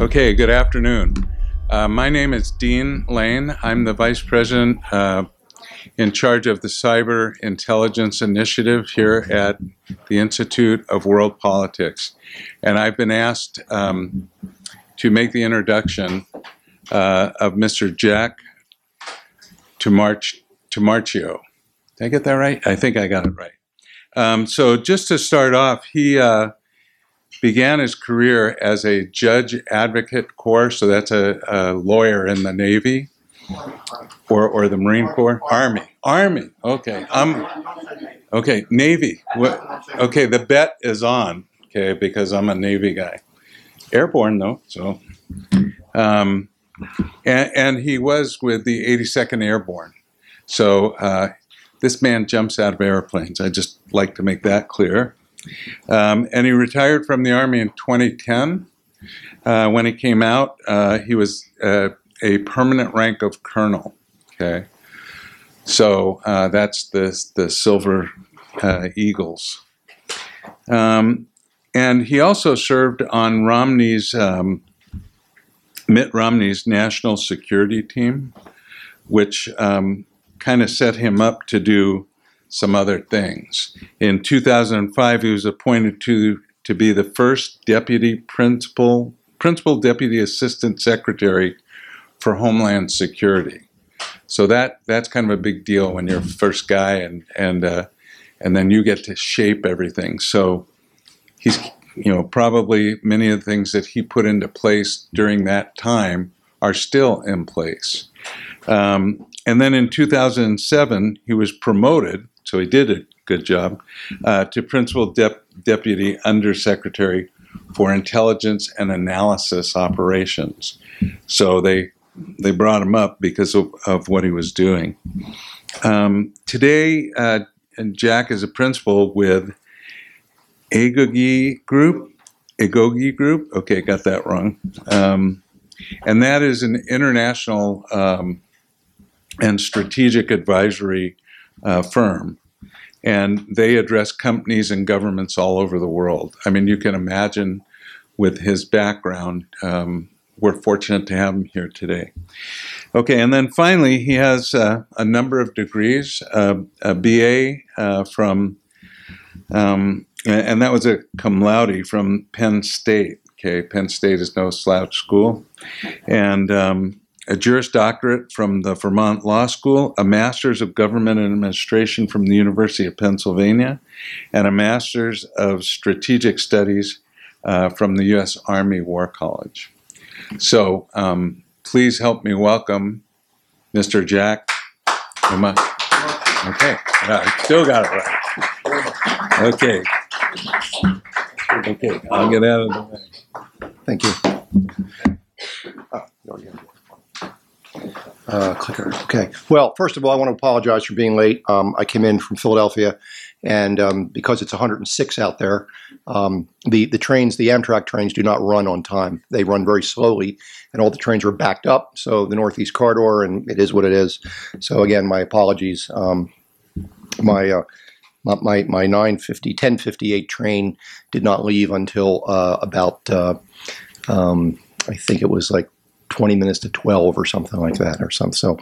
Okay, good afternoon. Uh, my name is Dean Lane. I'm the Vice President uh, in charge of the Cyber Intelligence Initiative here at the Institute of World Politics. And I've been asked um, to make the introduction uh, of Mr. Jack Tumarch- Tomarchio. Did I get that right? I think I got it right. Um, so just to start off, he uh, began his career as a judge advocate corps, so that's a, a lawyer in the Navy or, or the Marine Corps, Army, Army. Okay, I'm okay. Navy. What, okay, the bet is on. Okay, because I'm a Navy guy. Airborne though, so. Um, and, and he was with the 82nd Airborne. So uh, this man jumps out of airplanes. I just like to make that clear. Um, and he retired from the Army in 2010. Uh, when he came out, uh, he was uh, a permanent rank of colonel. Okay. So uh, that's the, the Silver uh, Eagles. Um, and he also served on Romney's, um, Mitt Romney's national security team, which um, kind of set him up to do some other things. In 2005, he was appointed to, to be the first deputy principal, principal deputy assistant secretary for Homeland Security. So that that's kind of a big deal when you're first guy and and uh, and then you get to shape everything. So he's you know probably many of the things that he put into place during that time are still in place. Um, and then in 2007, he was promoted, so he did a good job, uh, to Principal Dep- Deputy Undersecretary for Intelligence and Analysis Operations. So they they brought him up because of, of what he was doing. Um, today, uh, and Jack is a principal with Agoge Group. Agoge Group. Okay, got that wrong. Um, and that is an international um, and strategic advisory uh, firm. And they address companies and governments all over the world. I mean, you can imagine with his background, um, we're fortunate to have him here today. Okay, and then finally, he has uh, a number of degrees uh, a BA uh, from, um, and that was a cum laude from Penn State. Okay, Penn State is no slouch school. And um, a Juris Doctorate from the Vermont Law School, a Master's of Government and Administration from the University of Pennsylvania, and a Master's of Strategic Studies uh, from the U.S. Army War College. So um, please help me welcome Mr. Jack. Uma- Okay, yeah, I still got it right. Okay. Okay, I'll get out of the way. Thank you. Oh, you already have it. Uh, clicker. Okay. Well, first of all, I want to apologize for being late. Um, I came in from Philadelphia, and um, because it's 106 out there, um, the the trains, the Amtrak trains, do not run on time. They run very slowly, and all the trains are backed up. So the Northeast Corridor, and it is what it is. So again, my apologies. Um, my uh, my my my 950 1058 train did not leave until uh, about uh, um, I think it was like 20 minutes to 12 or something like that or something. So,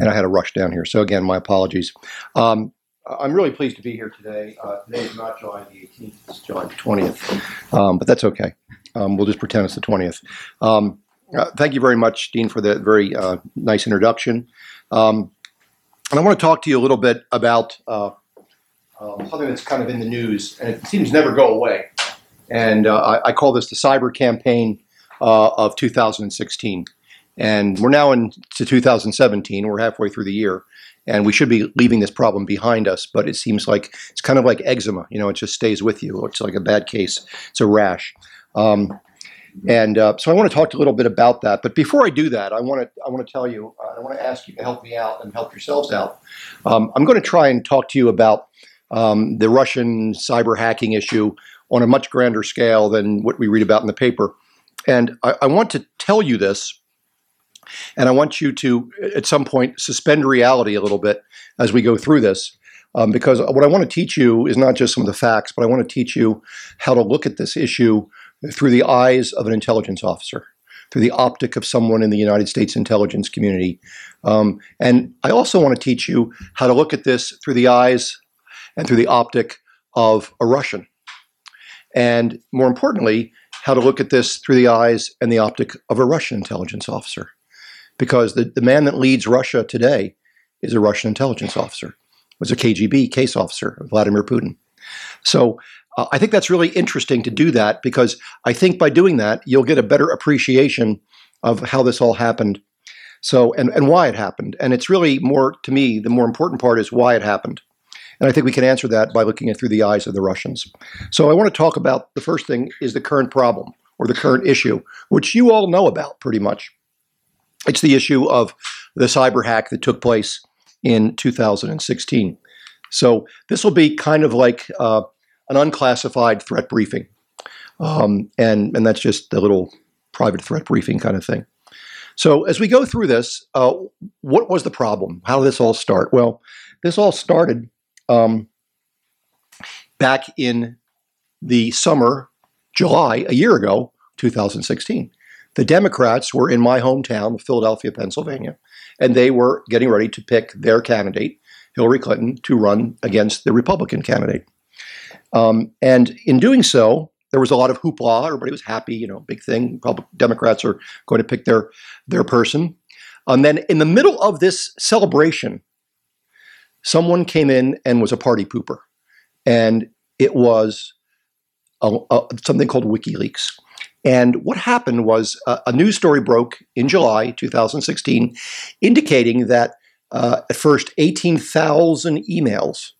and I had to rush down here. So again, my apologies. Um, I'm really pleased to be here today. Uh, today is not July the 18th; it's July the 20th. Um, but that's okay. Um, we'll just pretend it's the 20th. Um, uh, thank you very much, Dean, for that very uh, nice introduction. Um, and I want to talk to you a little bit about uh, um, something that's kind of in the news, and it seems never go away. And uh, I, I call this the cyber campaign uh, of 2016. And we're now into 2017. We're halfway through the year, and we should be leaving this problem behind us. But it seems like it's kind of like eczema. You know, it just stays with you. It's like a bad case. It's a rash. Um, and uh, so I want to talk a little bit about that. But before I do that, I want to I want to tell you uh, I want to ask you to help me out and help yourselves out. Um, I'm going to try and talk to you about um, the Russian cyber hacking issue on a much grander scale than what we read about in the paper. And I, I want to tell you this, and I want you to, at some point, suspend reality a little bit as we go through this. Um, because what I want to teach you is not just some of the facts, but I want to teach you how to look at this issue through the eyes of an intelligence officer. through the optic of someone in the United States intelligence community. Um, and I also want to teach you how to look at this through the eyes and through the optic of a Russian. And more importantly, how to look at this through the eyes and the optic of a Russian intelligence officer. Because the, the man that leads Russia today is a Russian intelligence officer, was a KGB case officer, Vladimir Putin. So uh, I think that's really interesting to do that because I think by doing that, you'll get a better appreciation of how this all happened. So, and, and why it happened. And it's really more, to me, the more important part is why it happened. And I think we can answer that by looking at through the eyes of the Russians. So I want to talk about the first thing is the current problem or the current issue, which you all know about pretty much. It's the issue of the cyber hack that took place in 2016. So this will be kind of like uh, an unclassified threat briefing. Um, and, and that's just a little private threat briefing kind of thing. So as we go through this, uh, what was the problem? How did this all start? Well, this all started um, back in the summer, July, a year ago, 2016. The Democrats were in my hometown of Philadelphia, Pennsylvania, and they were getting ready to pick their candidate, Hillary Clinton, to run against the Republican candidate. Um, and in doing so, there was a lot of hoopla. Everybody was happy, you know, big thing. Democrats are going to pick their their person. And then in the middle of this celebration, someone came in and was a party pooper, and it was a, a, something called WikiLeaks. And what happened was a, a, news story broke in July 2016, indicating that uh, at first 18,000 emails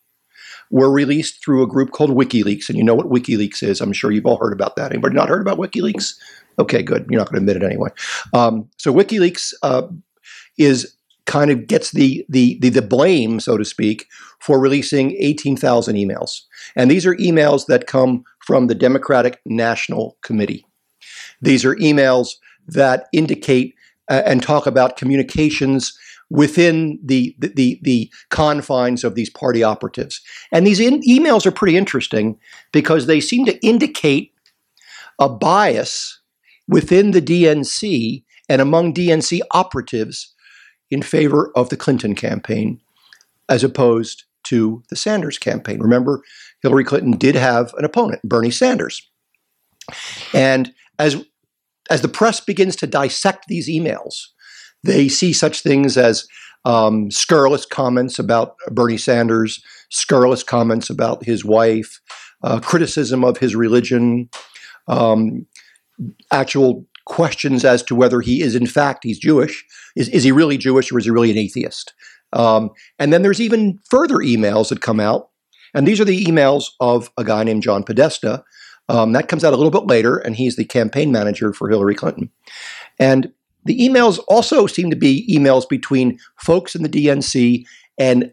were released through a group called WikiLeaks. And you know what WikiLeaks is. I'm sure you've all heard about that. Anybody not heard about WikiLeaks? Okay, good. You're not going to admit it anyway. Um, so WikiLeaks uh, is kind of gets the, the, the the blame, so to speak, for releasing 18,000 emails. And these are emails that come from the Democratic National Committee. These are emails that indicate uh, and talk about communications within the, the, the confines of these party operatives. And these in- emails are pretty interesting because they seem to indicate a bias within the DNC and among DNC operatives in favor of the Clinton campaign as opposed to the Sanders campaign. Remember, Hillary Clinton did have an opponent, Bernie Sanders. And as as the press begins to dissect these emails, they see such things as um, scurrilous comments about Bernie Sanders, scurrilous comments about his wife, uh, criticism of his religion, um, actual questions as to whether he is in fact he's Jewish. Is, is he really Jewish or is he really an atheist? Um, and then there's even further emails that come out, and these are the emails of a guy named John Podesta. Um, that comes out a little bit later, and he's the campaign manager for Hillary Clinton. And the emails also seem to be emails between folks in the DNC and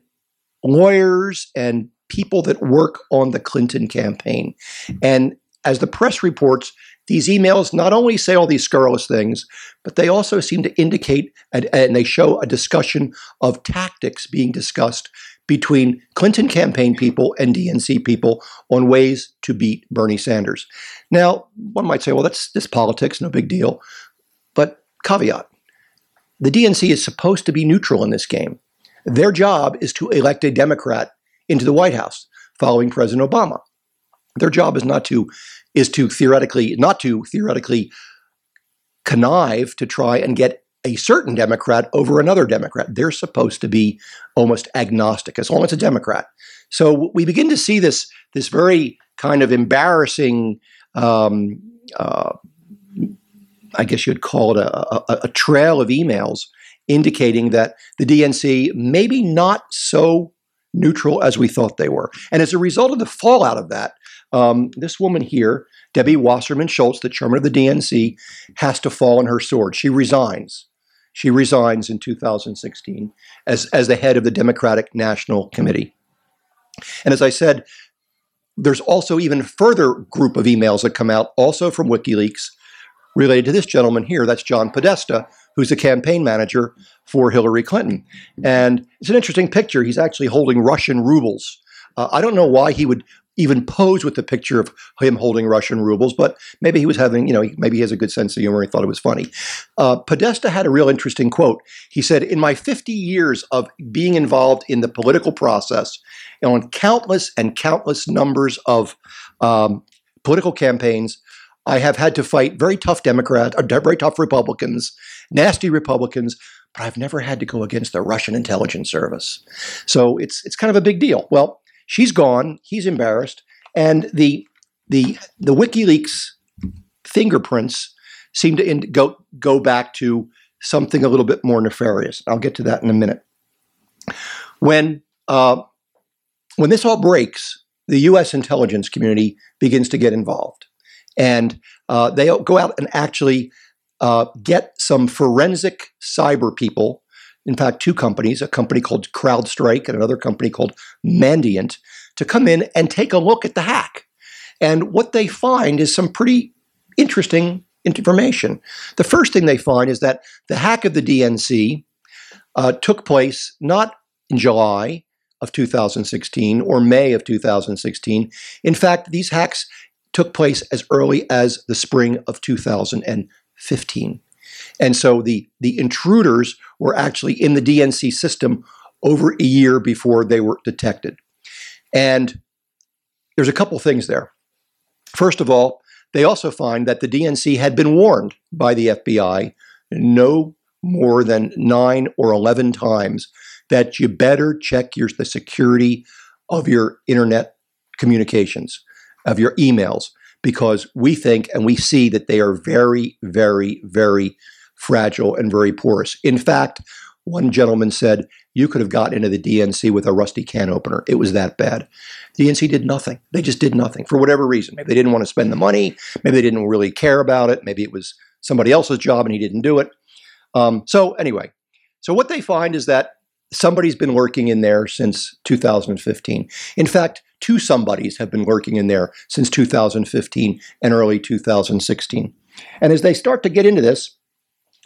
lawyers and people that work on the Clinton campaign. And as the press reports, these emails not only say all these scurrilous things, but they also seem to indicate and, and, they show a discussion of tactics being discussed between Clinton campaign people and DNC people on ways to beat Bernie Sanders. Now, one might say, well, that's this politics, no big deal. But caveat the DNC is supposed to be neutral in this game. Their job is to elect a Democrat into the White House following President Obama. Their job is not to is to theoretically not to theoretically connive to try and get a certain Democrat over another Democrat. They're supposed to be almost agnostic as long as a Democrat. So we begin to see this this very kind of embarrassing um, uh, I guess you'd call it a, a, a trail of emails indicating that the DNC maybe not so neutral as we thought they were. And as a result of the fallout of that, um, this woman here, Debbie Wasserman Schultz, the chairman of the DNC, has to fall on her sword. She resigns. She resigns in 2016 as, as the head of the Democratic National Committee. And as I said, there's also even further group of emails that come out, also from WikiLeaks, related to this gentleman here. That's John Podesta, who's a campaign manager for Hillary Clinton. And it's an interesting picture. He's actually holding Russian rubles. Uh, I don't know why he would even pose with the picture of him holding Russian rubles, but maybe he was having, you know, maybe he has a good sense of humor. He thought it was funny. Uh, Podesta had a real interesting quote. He said, In my 50 years of being involved in the political process, and on countless and countless numbers of um, political campaigns, I have had to fight very tough Democrats, uh, very tough Republicans, nasty Republicans, but I've never had to go against the Russian intelligence service. So it's it's kind of a big deal. Well, she's gone. He's embarrassed, and the the the WikiLeaks fingerprints seem to go go back to something a little bit more nefarious. I'll get to that in a minute. When uh, when this all breaks, the U.S. intelligence community begins to get involved, and uh, they go out and actually uh, get some forensic cyber people. In fact, two companies, a company called CrowdStrike and another company called Mandiant, to come in and take a look at the hack. And what they find is some pretty interesting information. The first thing they find is that the hack of the DNC uh, took place not in July of 2016 or May of 2016. In fact, these hacks took place as early as the spring of 2015. And so the, the intruders were actually in the DNC system over a year before they were detected. And there's a couple things there. First of all, they also find that the DNC had been warned by the FBI no more than nine or 11 times that you better check your, the security of your internet communications, of your emails, because we think and we see that they are very, very, very fragile and very porous. In fact, one gentleman said you could have gotten into the DNC with a rusty can opener. It was that bad. The DNC did nothing. They just did nothing for whatever reason. Maybe they didn't want to spend the money. Maybe they didn't really care about it. Maybe it was somebody else's job and he didn't do it. Um, so anyway, so what they find is that somebody's been working in there since 2015. In fact, two somebodies have been working in there since 2015 and early 2016. And as they start to get into this,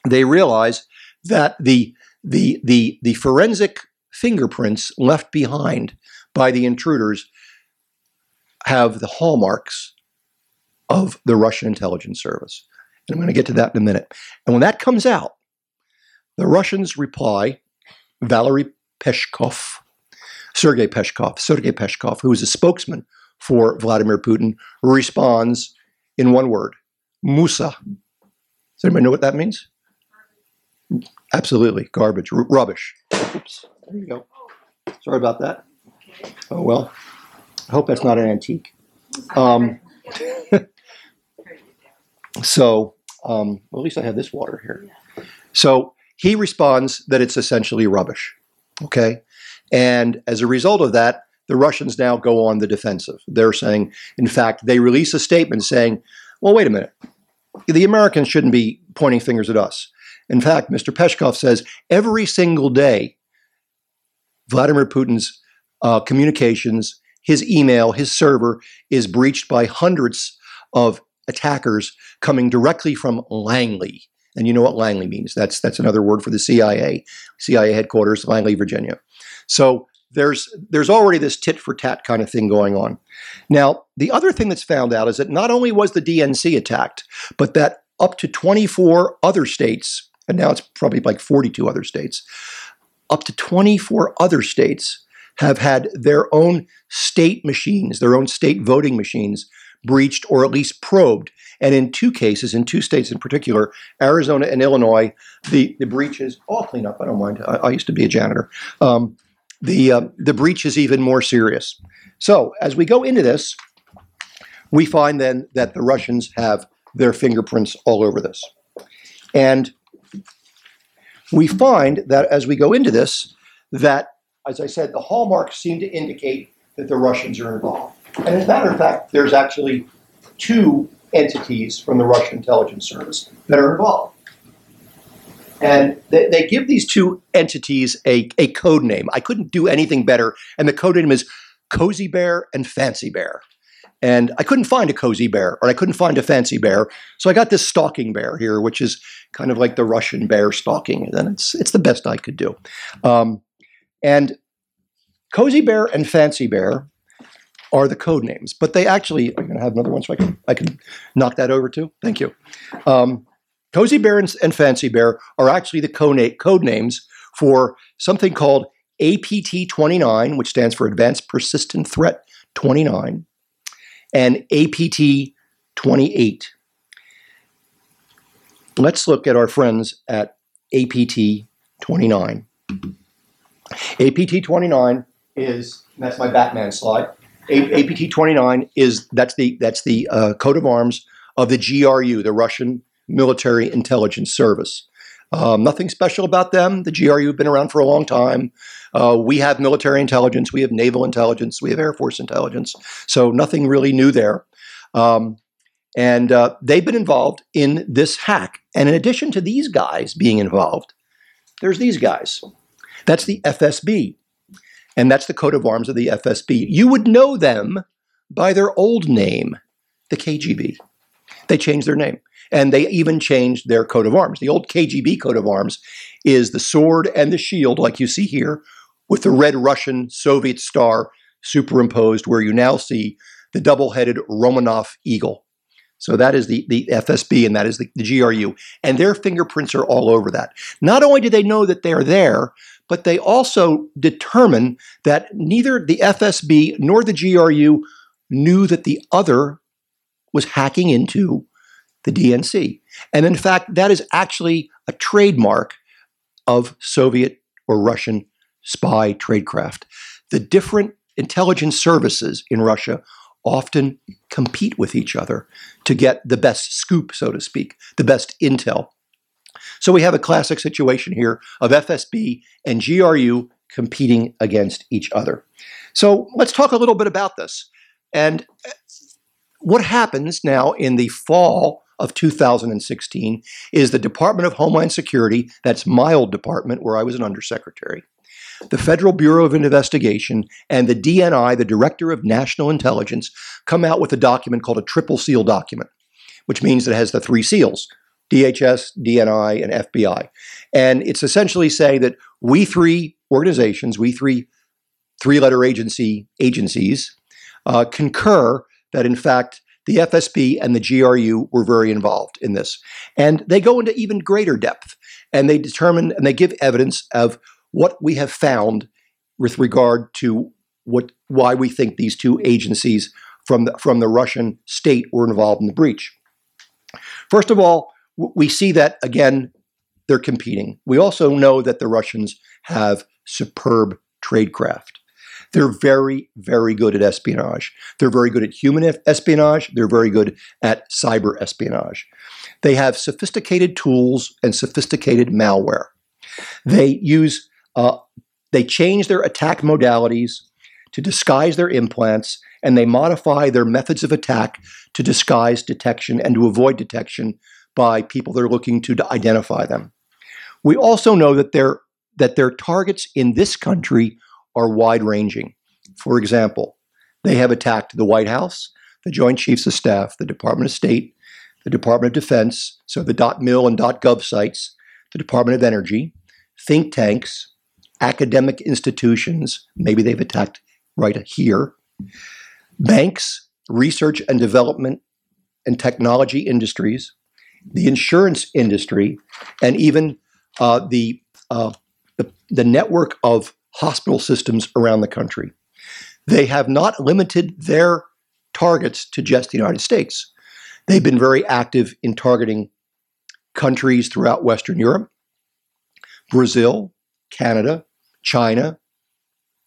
they realize that the the the the forensic fingerprints left behind by the intruders have the hallmarks of the Russian intelligence service. And I'm going to get to that in a minute. And when that comes out, the Russians reply, Valery Peskov, Sergei Peskov, Sergei Peskov, who is a spokesman for Vladimir Putin, responds in one word, Musa. Does anybody know what that means? Absolutely, garbage, r- rubbish. Oops, there you go. Sorry about that. Oh well. I hope that's not an antique. Um, so, um, well, at least I have this water here. So he responds that it's essentially rubbish. Okay, and as a result of that, the Russians now go on the defensive. They're saying, in fact, they release a statement saying, "Well, wait a minute. The Americans shouldn't be pointing fingers at us." In fact, Mr. Peskov says every single day, Vladimir Putin's uh, communications, his email, his server is breached by hundreds of attackers coming directly from Langley. And you know what Langley means. That's that's another word for the CIA, CIA headquarters, Langley, Virginia. So there's there's already this tit for tat kind of thing going on. Now, the other thing that's found out is that not only was the DNC attacked, but that up to 24 other states, and now it's probably like 42 other states, up to 24 other states have had their own state machines, their own state voting machines breached or at least probed. And in two cases, in two states in particular, Arizona and Illinois, the, the breaches, I'll clean up, I don't mind. I, I used to be a janitor. Um, the, uh, the breach is even more serious. So as we go into this, we find then that the Russians have their fingerprints all over this. And we find that as we go into this, that, as I said, the hallmarks seem to indicate that the Russians are involved. And as a matter of fact, there's actually two entities from the Russian intelligence service that are involved. And they, they give these two entities a, a code name. I couldn't do anything better. And the code name is Cozy Bear and Fancy Bear. And I couldn't find a cozy bear or I couldn't find a fancy bear. So I got this stalking bear here, which is kind of like the Russian bear stalking. And it's, it's the best I could do. Um, and Cozy Bear and Fancy Bear are the code names, but they actually. I'm going to have another one so I can I can knock that over too. Thank you. Um, Cozy Bear and, and Fancy Bear are actually the code, code names for something called APT 29, which stands for Advanced Persistent Threat 29, and APT 28. Let's look at our friends at APT 29. APT 29 is that's my Batman slide. A- APT 29 is that's the that's the uh, coat of arms of the GRU, the Russian Military Intelligence Service. Um, nothing special about them. The GRU have been around for a long time. Uh, we have military intelligence, we have naval intelligence, we have Air Force intelligence. So nothing really new there. Um, and uh, they've been involved in this hack. And in addition to these guys being involved, there's these guys. That's the FSB. And that's the coat of arms of the FSB. You would know them by their old name, the KGB. They changed their name. And they even changed their coat of arms. The old KGB coat of arms is the sword and the shield, like you see here, with the red Russian Soviet star superimposed, where you now see the double headed Romanov eagle. So that is the, the FSB and that is the, the GRU. And their fingerprints are all over that. Not only do they know that they're there, but they also determine that neither the FSB nor the GRU knew that the other was hacking into the DNC. And in fact, that is actually a trademark of Soviet or Russian spy tradecraft. The different intelligence services in Russia often compete with each other to get the best scoop, so to speak, the best intel. So we have a classic situation here of FSB and GRU competing against each other. So let's talk a little bit about this. And what happens now in the fall of 2016 is the Department of Homeland Security, that's my old department where I was an undersecretary, the Federal Bureau of Investigation, and the DNI, the Director of National Intelligence, come out with a document called a triple seal document, which means it has the three seals DHS, DNI, and FBI. And it's essentially saying that we three organizations, we three three letter agency agencies, uh, concur that in fact the FSB and the GRU were very involved in this. And they go into even greater depth and they determine and they give evidence of what we have found with regard to what why we think these two agencies from the, from the Russian state were involved in the breach. First of all, we see that again they're competing. We also know that the Russians have superb tradecraft. They're very, very good at espionage. They're very good at human espionage. They're very good at cyber espionage. They have sophisticated tools and sophisticated malware. They use, uh, they change their attack modalities to disguise their implants, and they modify their methods of attack to disguise detection and to avoid detection by people that are looking to identify them. We also know that their that their targets in this country are wide ranging. For example, they have attacked the White House, the Joint Chiefs of Staff, the Department of State, the Department of Defense, so the .mil and .gov sites, the Department of Energy, think tanks, academic institutions, maybe they've attacked right here, banks, research and development and technology industries, the insurance industry, and even uh, the, uh, the the network of hospital systems around the country. They have not limited their targets to just the United States. They've been very active in targeting countries throughout Western Europe, Brazil, Canada, China,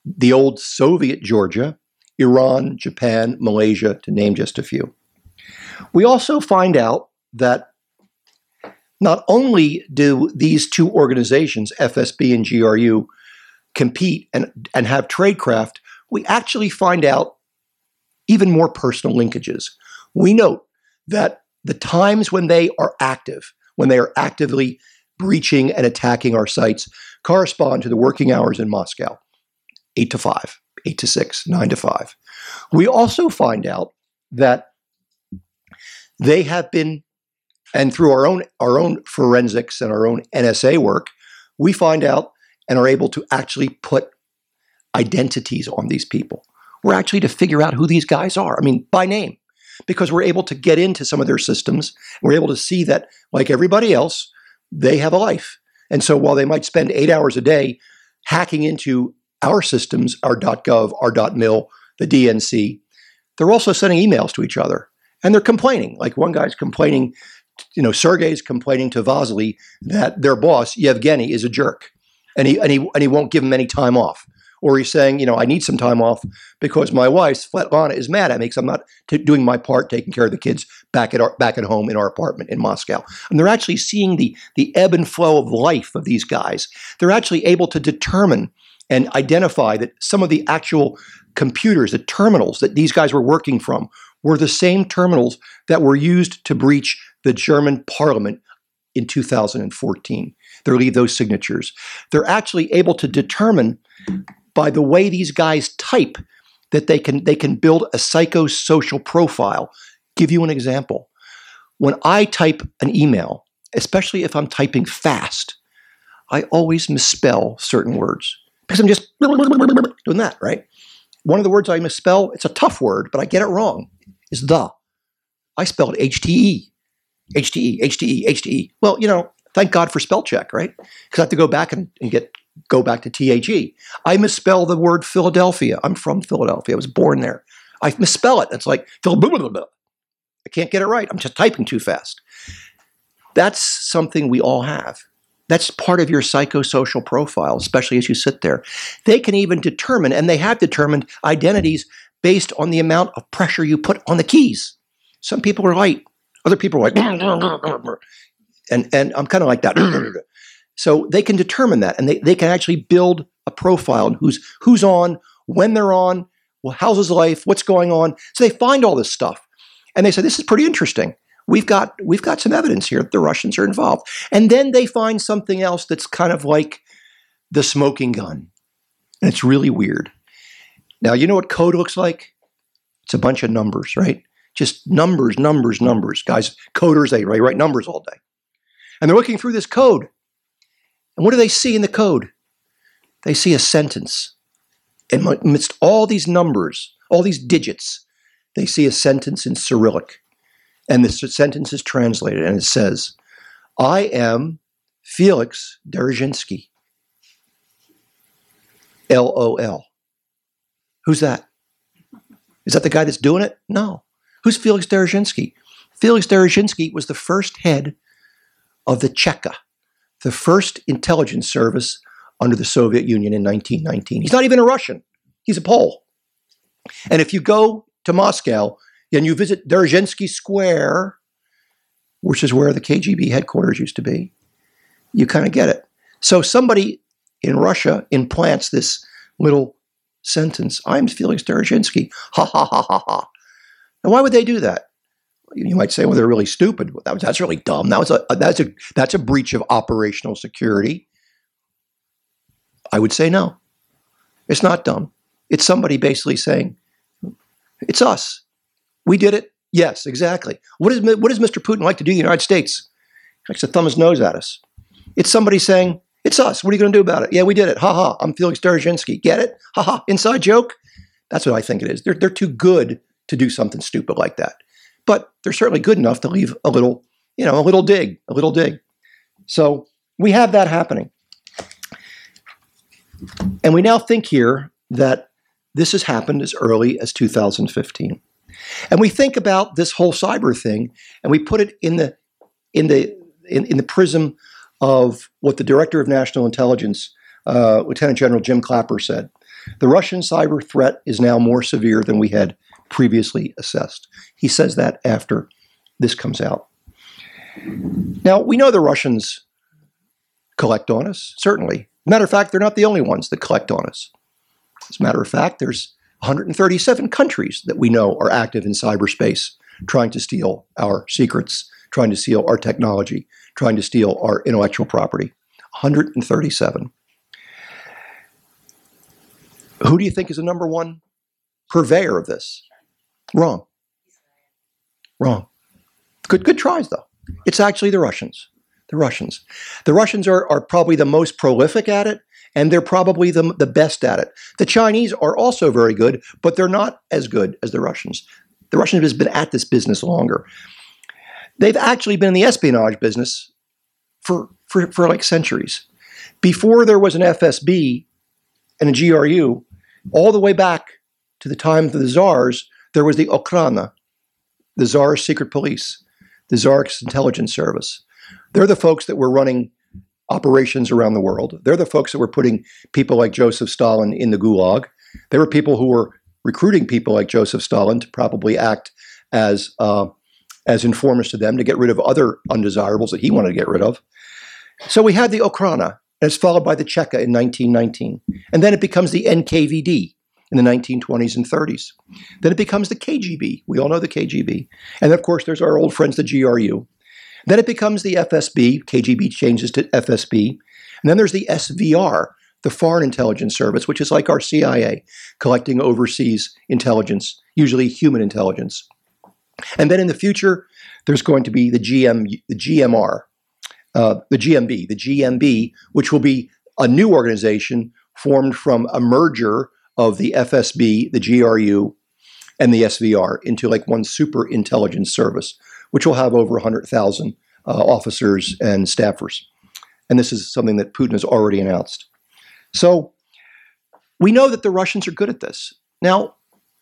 the old Soviet Georgia, Iran, Japan, Malaysia, to name just a few. We also find out that not only do these two organizations, FSB and GRU, compete and, and have tradecraft, we actually find out even more personal linkages. We note that the times when they are active, when they are actively breaching and attacking our sites, correspond to the working hours in Moscow 8 to 5, 8 to 6, 9 to 5. We also find out that they have been, and through our own, our own forensics and our own NSA work, we find out and are able to actually put identities on these people. We're actually to figure out who these guys are. I mean, by name, because we're able to get into some of their systems. We're able to see that, like everybody else, they have a life. And so while they might spend eight hours a day hacking into our systems, our .gov, our .mil, the DNC, they're also sending emails to each other. And they're complaining. Like one guy's complaining, you know, Sergey's complaining to Vasily that their boss, Yevgeny, is a jerk. And he, and, he, and he won't give him any time off. Or he's saying, you know, I need some time off because my wife, Svetlana, is mad at me because I'm not t- doing my part taking care of the kids back at our, back at home in our apartment in Moscow. And they're actually seeing the the ebb and flow of life of these guys. They're actually able to determine and identify that some of the actual computers, the terminals that these guys were working from, were the same terminals that were used to breach the German parliament in 2014. They leave those signatures. They're actually able to determine by the way these guys type that they can they can build a psychosocial profile. Give you an example. When I type an email, especially if I'm typing fast, I always misspell certain words because I'm just doing that, right? One of the words I misspell, it's a tough word, but I get it wrong, is the. I spelled HTE. HTE, HTE, HTE. Well, you know, thank God for spell check, right? Because I have to go back and, and get go back to THE. I misspell the word Philadelphia. I'm from Philadelphia. I was born there. I misspell it. It's like Phil. I can't get it right. I'm just typing too fast. That's something we all have. That's part of your psychosocial profile, especially as you sit there. They can even determine, and they have determined identities based on the amount of pressure you put on the keys. Some people are light, other people are like, and, and I'm kind of like that. So they can determine that and they, they can actually build a profile and who's who's on, when they're on, well, how's his life, what's going on. So they find all this stuff. And they say, this is pretty interesting. We've got we've got some evidence here that the Russians are involved. And then they find something else that's kind of like the smoking gun. And it's really weird. Now, you know what code looks like? It's a bunch of numbers, right? Just numbers, numbers, numbers. Guys, coders, they write numbers all day. And they're looking through this code. And what do they see in the code? They see a sentence. And amidst all these numbers, all these digits, they see a sentence in Cyrillic. And this sentence is translated and it says, I am Felix Dzerzhinsky. L O L. Who's that? Is that the guy that's doing it? No. Who's Felix Dzerzhinsky? Felix Dzerzhinsky was the first head of the Cheka, the first intelligence service under the Soviet Union in 1919. He's not even a Russian, he's a Pole. And if you go to Moscow and you visit Dzerzhinsky Square, which is where the KGB headquarters used to be, you kind of get it. So somebody in Russia implants this little sentence I'm Felix Dzerzhinsky. Ha ha ha ha ha. Now, why would they do that? you might say, well, they're really stupid. That was, that's really dumb. That was a that's a that's a breach of operational security. I would say no. It's not dumb. It's somebody basically saying, it's us. We did it. Yes, exactly. What, is, what does Mr. Putin like to do in the United States? He likes to thumb his nose at us. It's somebody saying, it's us. What are you going to do about it? Yeah, we did it. Ha ha. I'm Felix Dzerzhinsky. Get it? Ha ha. Inside joke? That's what I think it is. They're, they're too good to do something stupid like that but they're certainly good enough to leave a little, you know, a little dig, a little dig. So we have that happening. And we now think here that this has happened as early as 2015. And we think about this whole cyber thing and we put it in the in the in, in the prism of what the director of national intelligence, uh, Lieutenant General Jim Clapper, said. The Russian cyber threat is now more severe than we had previously assessed. He says that after this comes out. Now, we know the Russians collect on us, certainly. Matter of fact, they're not the only ones that collect on us. As a matter of fact, there's 137 countries that we know are active in cyberspace trying to steal our secrets, trying to steal our technology, trying to steal our intellectual property. 137. Who do you think is the number one purveyor of this? Wrong. Wrong. Good, good tries, though. It's actually the Russians. The Russians. The Russians are, are probably the most prolific at it, and they're probably the, the best at it. The Chinese are also very good, but they're not as good as the Russians. The Russians have been at this business longer. They've actually been in the espionage business for, for, for like centuries. Before there was an FSB and a GRU, all the way back to the time of the czars, there was the Okhrana, the Tsar's secret police, the Tsar's intelligence service. They're the folks that were running operations around the world. They're the folks that were putting people like Joseph Stalin in the gulag. They were people who were recruiting people like Joseph Stalin to probably act as uh, as informers to them to get rid of other undesirables that he wanted to get rid of. So we had the Okhrana, and it's followed by the Cheka in 1919, and then it becomes the NKVD in the 1920s and 30s. Then it becomes the KGB. We all know the KGB, and of course there's our old friends the GRU. Then it becomes the FSB. KGB changes to FSB. And then there's the SVR, the Foreign Intelligence Service, which is like our CIA, collecting overseas intelligence, usually human intelligence. And then in the future, there's going to be the GM, the GMR, uh, the GMB, the GMB, which will be a new organization formed from a merger of the FSB, the GRU, and the SVR into like one super intelligence service which will have over 100,000 uh, officers and staffers. And this is something that Putin has already announced. So we know that the Russians are good at this. Now,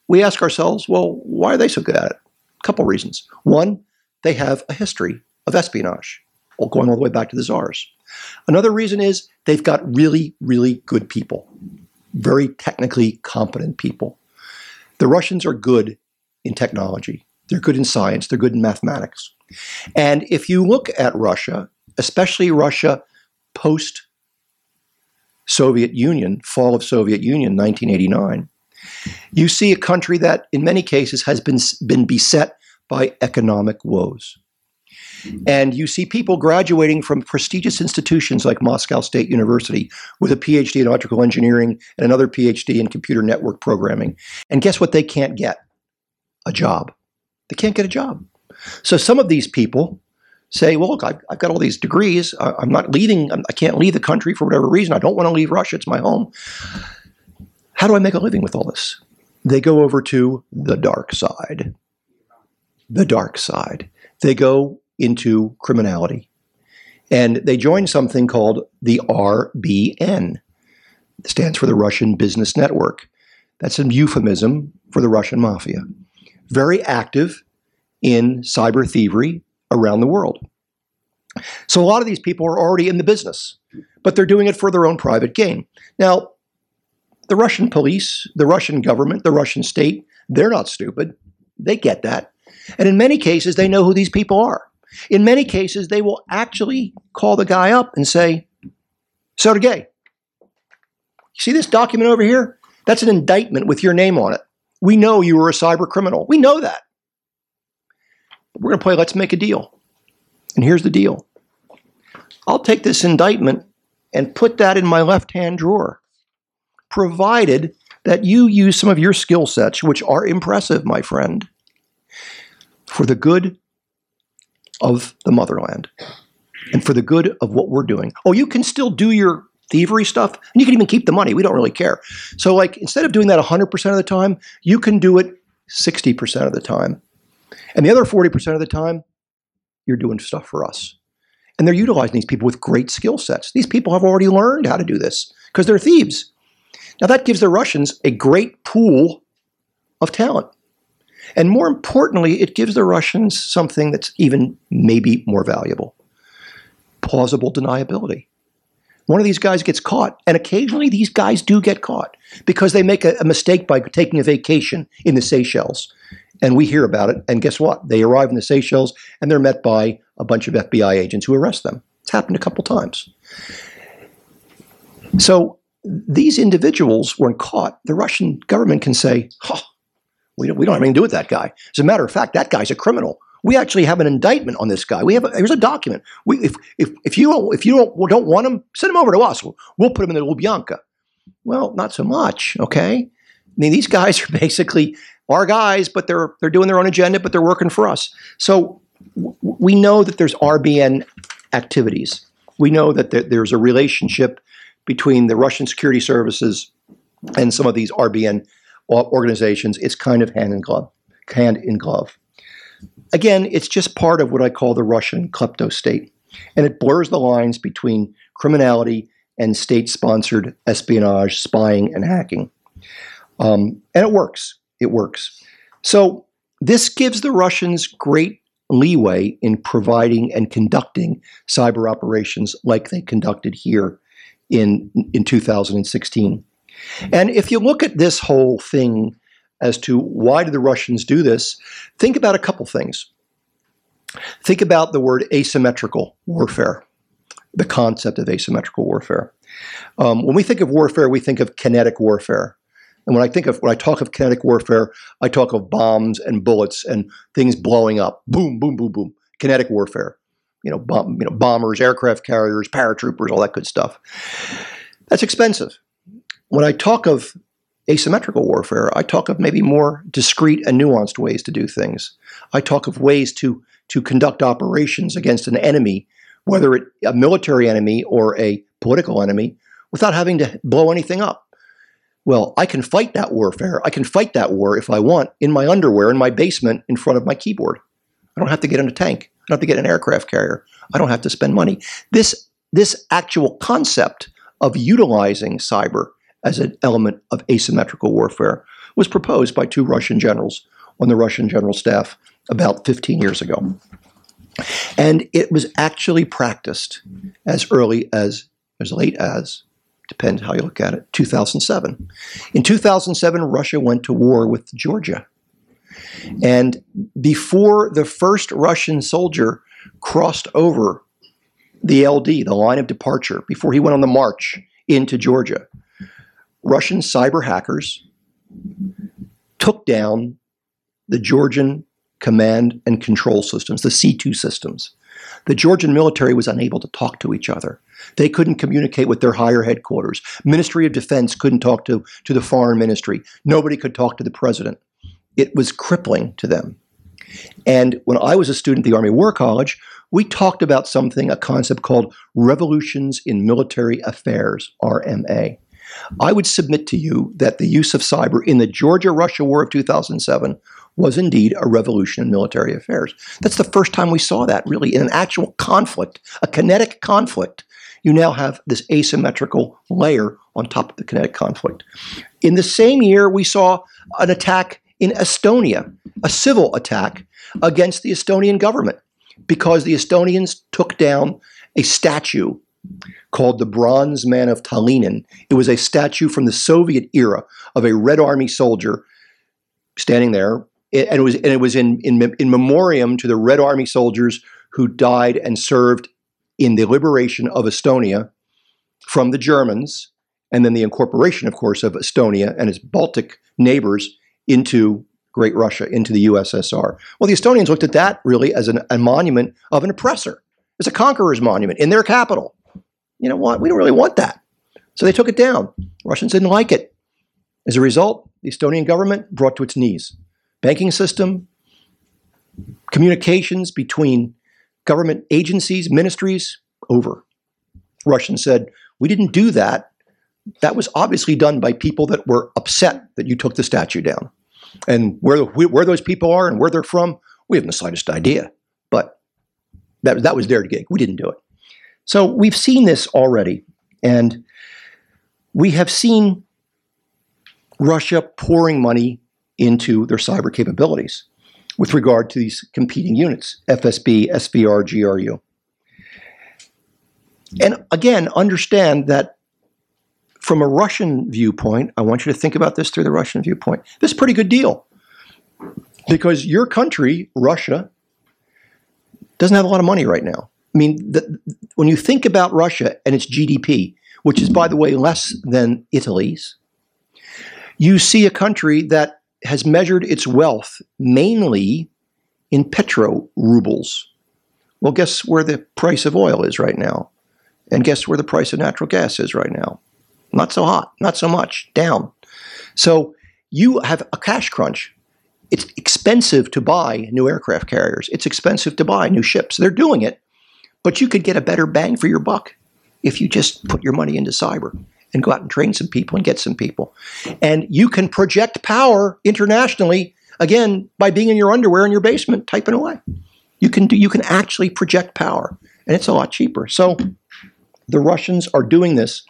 we ask ourselves, well, why are they so good at it? A couple reasons. One, they have a history of espionage, going all the way back to the czars. Another reason is they've got really, really good people, very technically competent people. The Russians are good in technology. They're good in science, they're good in mathematics. And if you look at Russia, especially Russia post Soviet Union, fall of Soviet Union, 1989, you see a country that in many cases has been, been beset by economic woes. Mm-hmm. And you see people graduating from prestigious institutions like Moscow State University with a PhD in electrical engineering and another PhD in computer network programming. And guess what they can't get? A job. They can't get a job. So some of these people say, well, look, I've, I've got all these degrees. I, am not leaving. I can't leave the country for whatever reason. I don't want to leave Russia. It's my home. How do I make a living with all this? They go over to the dark side. The dark side. They go into criminality. And they join something called the RBN. It stands for the Russian Business Network. That's a euphemism for the Russian mafia very active in cyber thievery around the world. So a lot of these people are already in the business, but they're doing it for their own private gain. Now, the Russian police, the Russian government, the Russian state, they're not stupid. They get that. And in many cases, they know who these people are. In many cases, they will actually call the guy up and say, Sergey, you see this document over here? That's an indictment with your name on it. We know you were a cyber criminal. We know that. We're going to play let's make a deal. And here's the deal I'll take this indictment and put that in my left hand drawer, provided that you use some of your skill sets, which are impressive, my friend, for the good of the motherland and for the good of what we're doing. Oh, you can still do your thievery stuff, and you can even keep the money. We don't really care. So, like, instead of doing that 100% of the time, you can do it 60% of the time. And the other 40% of the time, you're doing stuff for us. And they're utilizing these people with great skill sets. These people have already learned how to do this because they're thieves. Now, that gives the Russians a great pool of talent. And more importantly, it gives the Russians something that's even maybe more valuable plausible deniability one of these guys gets caught. And occasionally these guys do get caught because they make a, a, mistake by taking a vacation in the Seychelles. And we hear about it. And guess what? They arrive in the Seychelles and they're met by a bunch of FBI agents who arrest them. It's happened a couple times. So these individuals, when caught, the Russian government can say, oh, we don't, we don't have anything to do with that guy. As a matter of fact, that guy's a criminal. We actually have an indictment on this guy. We have a, here's a document. We, if, if, if you don't if you don't, don't want him, send him over to us. We'll, we'll put him in the Lubyanka. Well, not so much. Okay, I mean these guys are basically our guys, but they're they're doing their own agenda, but they're working for us. So w- we know that there's RBN activities. We know that there, there's a relationship between the Russian security services and some of these RBN organizations. It's kind of hand in glove, hand in glove. Again, it's just part of what I call the Russian klepto state, and it blurs the lines between criminality and state-sponsored espionage, spying, and hacking. Um, and it works. It works. So this gives the Russians great leeway in providing and conducting cyber operations like they conducted here in, in 2016. And if you look at this whole thing as to why did the Russians do this, think about a couple things. Think about the word asymmetrical warfare, the concept of asymmetrical warfare. Um, when we think of warfare, we think of kinetic warfare. And when I think of when I talk of kinetic warfare, I talk of bombs and bullets and things blowing up. Boom, boom, boom, boom. Kinetic warfare. You know, bomb, you know, bombers, aircraft carriers, paratroopers, all that good stuff. That's expensive. When I talk of asymmetrical warfare, I talk of maybe more discrete and nuanced ways to do things. I talk of ways to to conduct operations against an enemy, whether it a military enemy or a political enemy, without having to blow anything up. Well, I can fight that warfare. I can fight that war if I want in my underwear in my basement in front of my keyboard. I don't have to get in a tank. I don't have to get an aircraft carrier. I don't have to spend money. This this actual concept of utilizing cyber as an element of asymmetrical warfare was proposed by two Russian generals on the Russian general staff about 15 years ago. And it was actually practiced as early as as late as depends how you look at it, 2007. In 2007, Russia went to war with Georgia. And before the first Russian soldier crossed over the LD, the line of departure, before he went on the march into Georgia, Russian cyber hackers took down the Georgian command and control systems, the C2 systems. The Georgian military was unable to talk to each other. They couldn't communicate with their higher headquarters. Ministry of Defense couldn't talk to, to the foreign ministry. Nobody could talk to the president. It was crippling to them. And when I was a student at the Army War College, we talked about something, a concept called revolutions in military affairs, RMA. I would submit to you that the use of cyber in the Georgia Russia War of 2007 was indeed a revolution in military affairs. That's the first time we saw that really in an actual conflict, a kinetic conflict. You now have this asymmetrical layer on top of the kinetic conflict. In the same year, we saw an attack in Estonia, a civil attack against the Estonian government because the Estonians took down a statue called the Bronze Man of Tallinn. It was a statue from the Soviet era of a Red Army soldier standing there and it was and it was in, in in memoriam to the Red Army soldiers who died and served in the liberation of Estonia from the Germans, and then the incorporation, of course, of Estonia and its Baltic neighbors into Great Russia, into the USSR. Well, the Estonians looked at that really as an, a monument of an oppressor, as a conqueror's monument in their capital. You know what? We don't really want that. So they took it down. Russians didn't like it. As a result, the Estonian government brought to its knees banking system, communications between government agencies, ministries, over. Russians said, We didn't do that. That was obviously done by people that were upset that you took the statue down. And where, where those people are and where they're from, we haven't the slightest idea. But that, that was their gig. We didn't do it. So we've seen this already. And we have seen Russia pouring money into their cyber capabilities with regard to these competing units, FSB, SVR, GRU. And again, understand that from a Russian viewpoint, I want you to think about this through the Russian viewpoint. This is a pretty good deal because your country, Russia, doesn't have a lot of money right now. I mean, the, when you think about Russia and its GDP, which is, by the way, less than Italy's, you see a country that has measured its wealth mainly in petro rubles. Well, guess where the price of oil is right now? And guess where the price of natural gas is right now? Not so hot, not so much, down. So you have a cash crunch. It's expensive to buy new aircraft carriers. It's expensive to buy new ships. They're doing it, but you could get a better bang for your buck if you just put your money into cyber and go out and train some people and get some people. And you can project power internationally again by being in your underwear in your basement typing away. You can do you can actually project power and it's a lot cheaper. So the Russians are doing this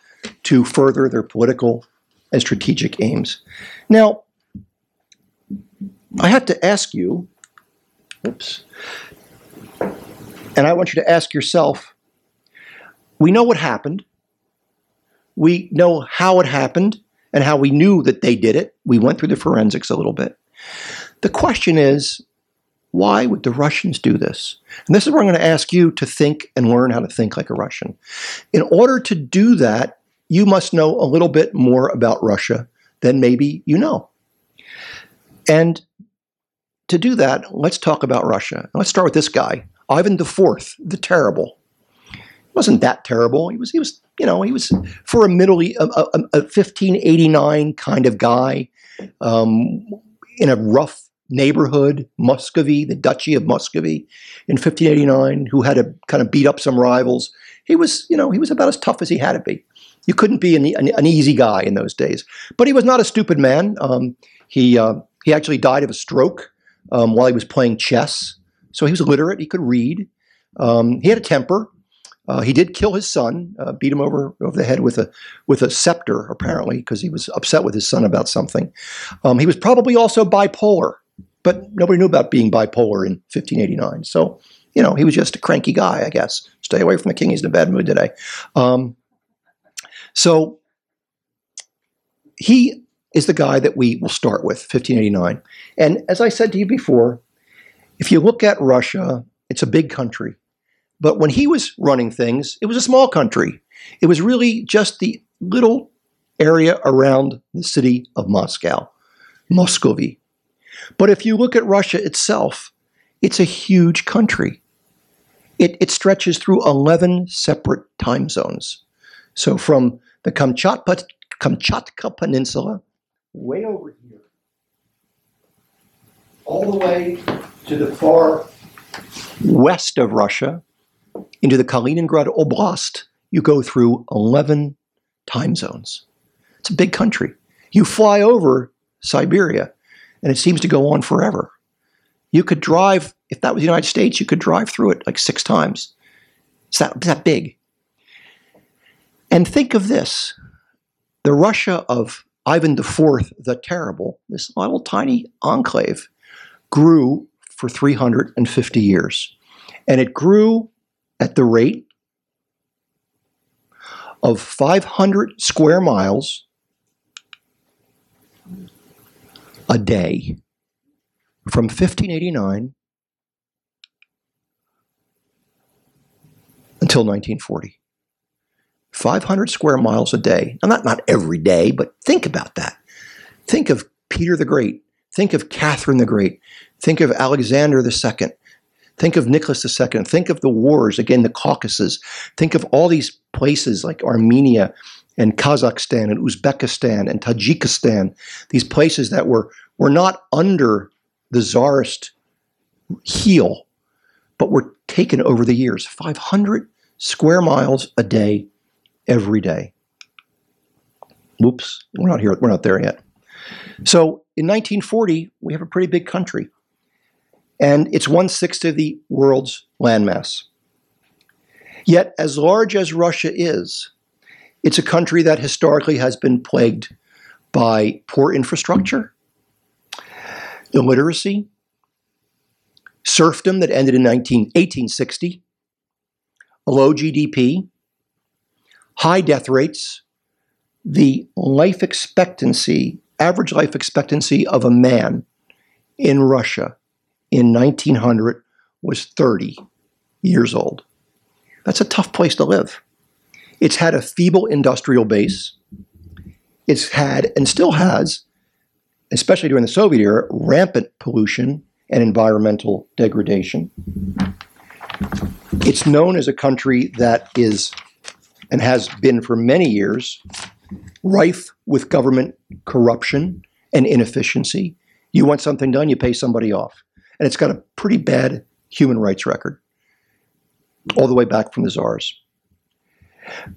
to further their political and strategic aims. Now, I have to ask you, oops, and I want you to ask yourself we know what happened. We know how it happened and how we knew that they did it. We went through the forensics a little bit. The question is why would the Russians do this? And this is where I'm going to ask you to think and learn how to think like a Russian. In order to do that, you must know a little bit more about Russia than maybe you know. And to do that, let's talk about Russia. Let's start with this guy, Ivan IV, the Terrible. He wasn't that terrible. He was, he was, you know, he was for a middle, a, a, a 1589 kind of guy um, in a rough neighborhood, Muscovy, the Duchy of Muscovy, in 1589, who had to kind of beat up some rivals. He was, you know, he was about as tough as he had to be. You couldn't be an, an, an easy guy in those days, but he was not a stupid man. Um, he uh, he actually died of a stroke um, while he was playing chess, so he was literate. He could read. Um, he had a temper. Uh, he did kill his son, uh, beat him over over the head with a with a scepter, apparently, because he was upset with his son about something. Um, he was probably also bipolar but nobody knew about being bipolar in 1589. So, you know, he was just a cranky guy, I guess. Stay away from the king. He's in a bad mood today. Um, so he is the guy that we will start with, 1589. And as I said to you before, if you look at Russia, it's a big country. But when he was running things, it was a small country. It was really just the little area around the city of Moscow, Muscovy. But if you look at Russia itself, it's a huge country. It, it stretches through 11 separate time zones. So from the Kamchatka, Kamchatka Peninsula, way over here, all the way to the far west of Russia, into the Kaliningrad Oblast, you go through 11 time zones. It's a big country. You fly over Siberia, and it seems to go on forever. You could drive, if that was the United States, you could drive through it like six times. It's that, it's that big. And think of this the Russia of Ivan IV the Terrible, this little tiny enclave, grew for 350 years. And it grew at the rate of 500 square miles a day from 1589 until 1940. 500 square miles a day. Now, not, not every day, but think about that. Think of Peter the Great. Think of Catherine the Great. Think of Alexander II. Think of Nicholas II. Think of the wars, again, the Caucasus. Think of all these places like Armenia and Kazakhstan and Uzbekistan and Tajikistan, these places that were, were not under the czarist heel, but were taken over the years 500 square miles a day, every day. Oops, we're not here, we're not there yet. So in 1940, we have a pretty big country, and it's one sixth of the world's landmass. Yet, as large as Russia is, it's a country that historically has been plagued by poor infrastructure, illiteracy, serfdom that ended in 19, 1860, a low GDP, high death rates, the life expectancy, average life expectancy of a man in Russia in 1900 was 30 years old. That's a tough place to live. It's had a feeble industrial base. It's had and still has, especially during the Soviet era, rampant pollution and environmental degradation. It's known as a country that is and has been for many years rife with government corruption and inefficiency. You want something done, you pay somebody off. And it's got a pretty bad human rights record, all the way back from the czars.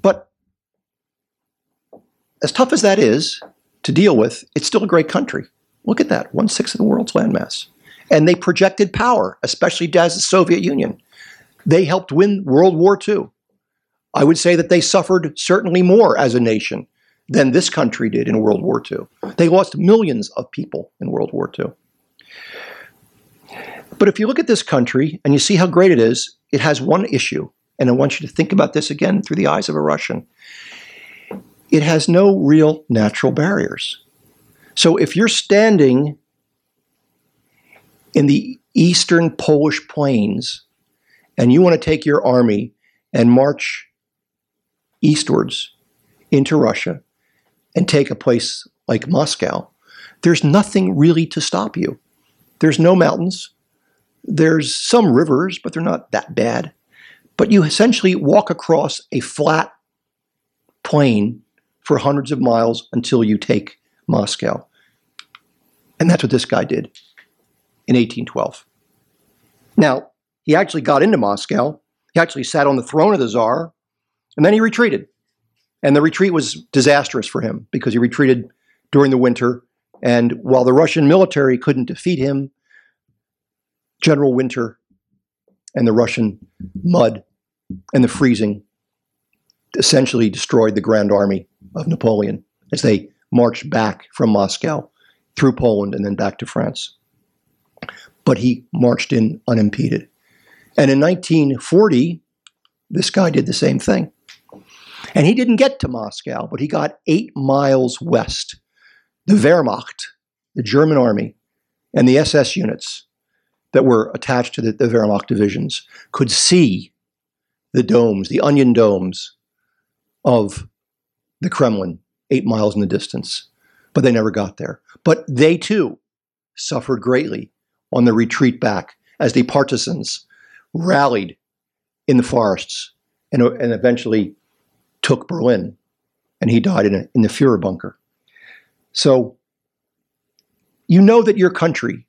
But as tough as that is to deal with, it's still a great country. Look at that, one sixth of the world's landmass. And they projected power, especially as the Soviet Union. They helped win World War II. I would say that they suffered certainly more as a nation than this country did in World War II. They lost millions of people in World War II. But if you look at this country and you see how great it is, it has one issue. And I want you to think about this again through the eyes of a Russian. It has no real natural barriers. So if you're standing in the eastern Polish plains and you want to take your army and march eastwards into Russia and take a place like Moscow, there's nothing really to stop you. There's no mountains. There's some rivers, but they're not that bad. But you essentially walk across a flat plain for hundreds of miles until you take Moscow. And that's what this guy did in 1812. Now, he actually got into Moscow. He actually sat on the throne of the Tsar, and then he retreated. And the retreat was disastrous for him because he retreated during the winter. And while the Russian military couldn't defeat him, General Winter and the Russian mud and the freezing essentially destroyed the Grand Army of Napoleon as they marched back from Moscow through Poland and then back to France. But he marched in unimpeded. And in 1940, this guy did the same thing. And he didn't get to Moscow, but he got eight miles west. The Wehrmacht, the German army, and the SS units that were attached to the, the Wehrmacht divisions could see the domes, the onion domes of the Kremlin, eight miles in the distance. But they never got there. But they too suffered greatly on the retreat back as the partisans rallied in the forests and, and eventually took Berlin. And he died in, a, in the Fuhrer bunker. So you know that your country,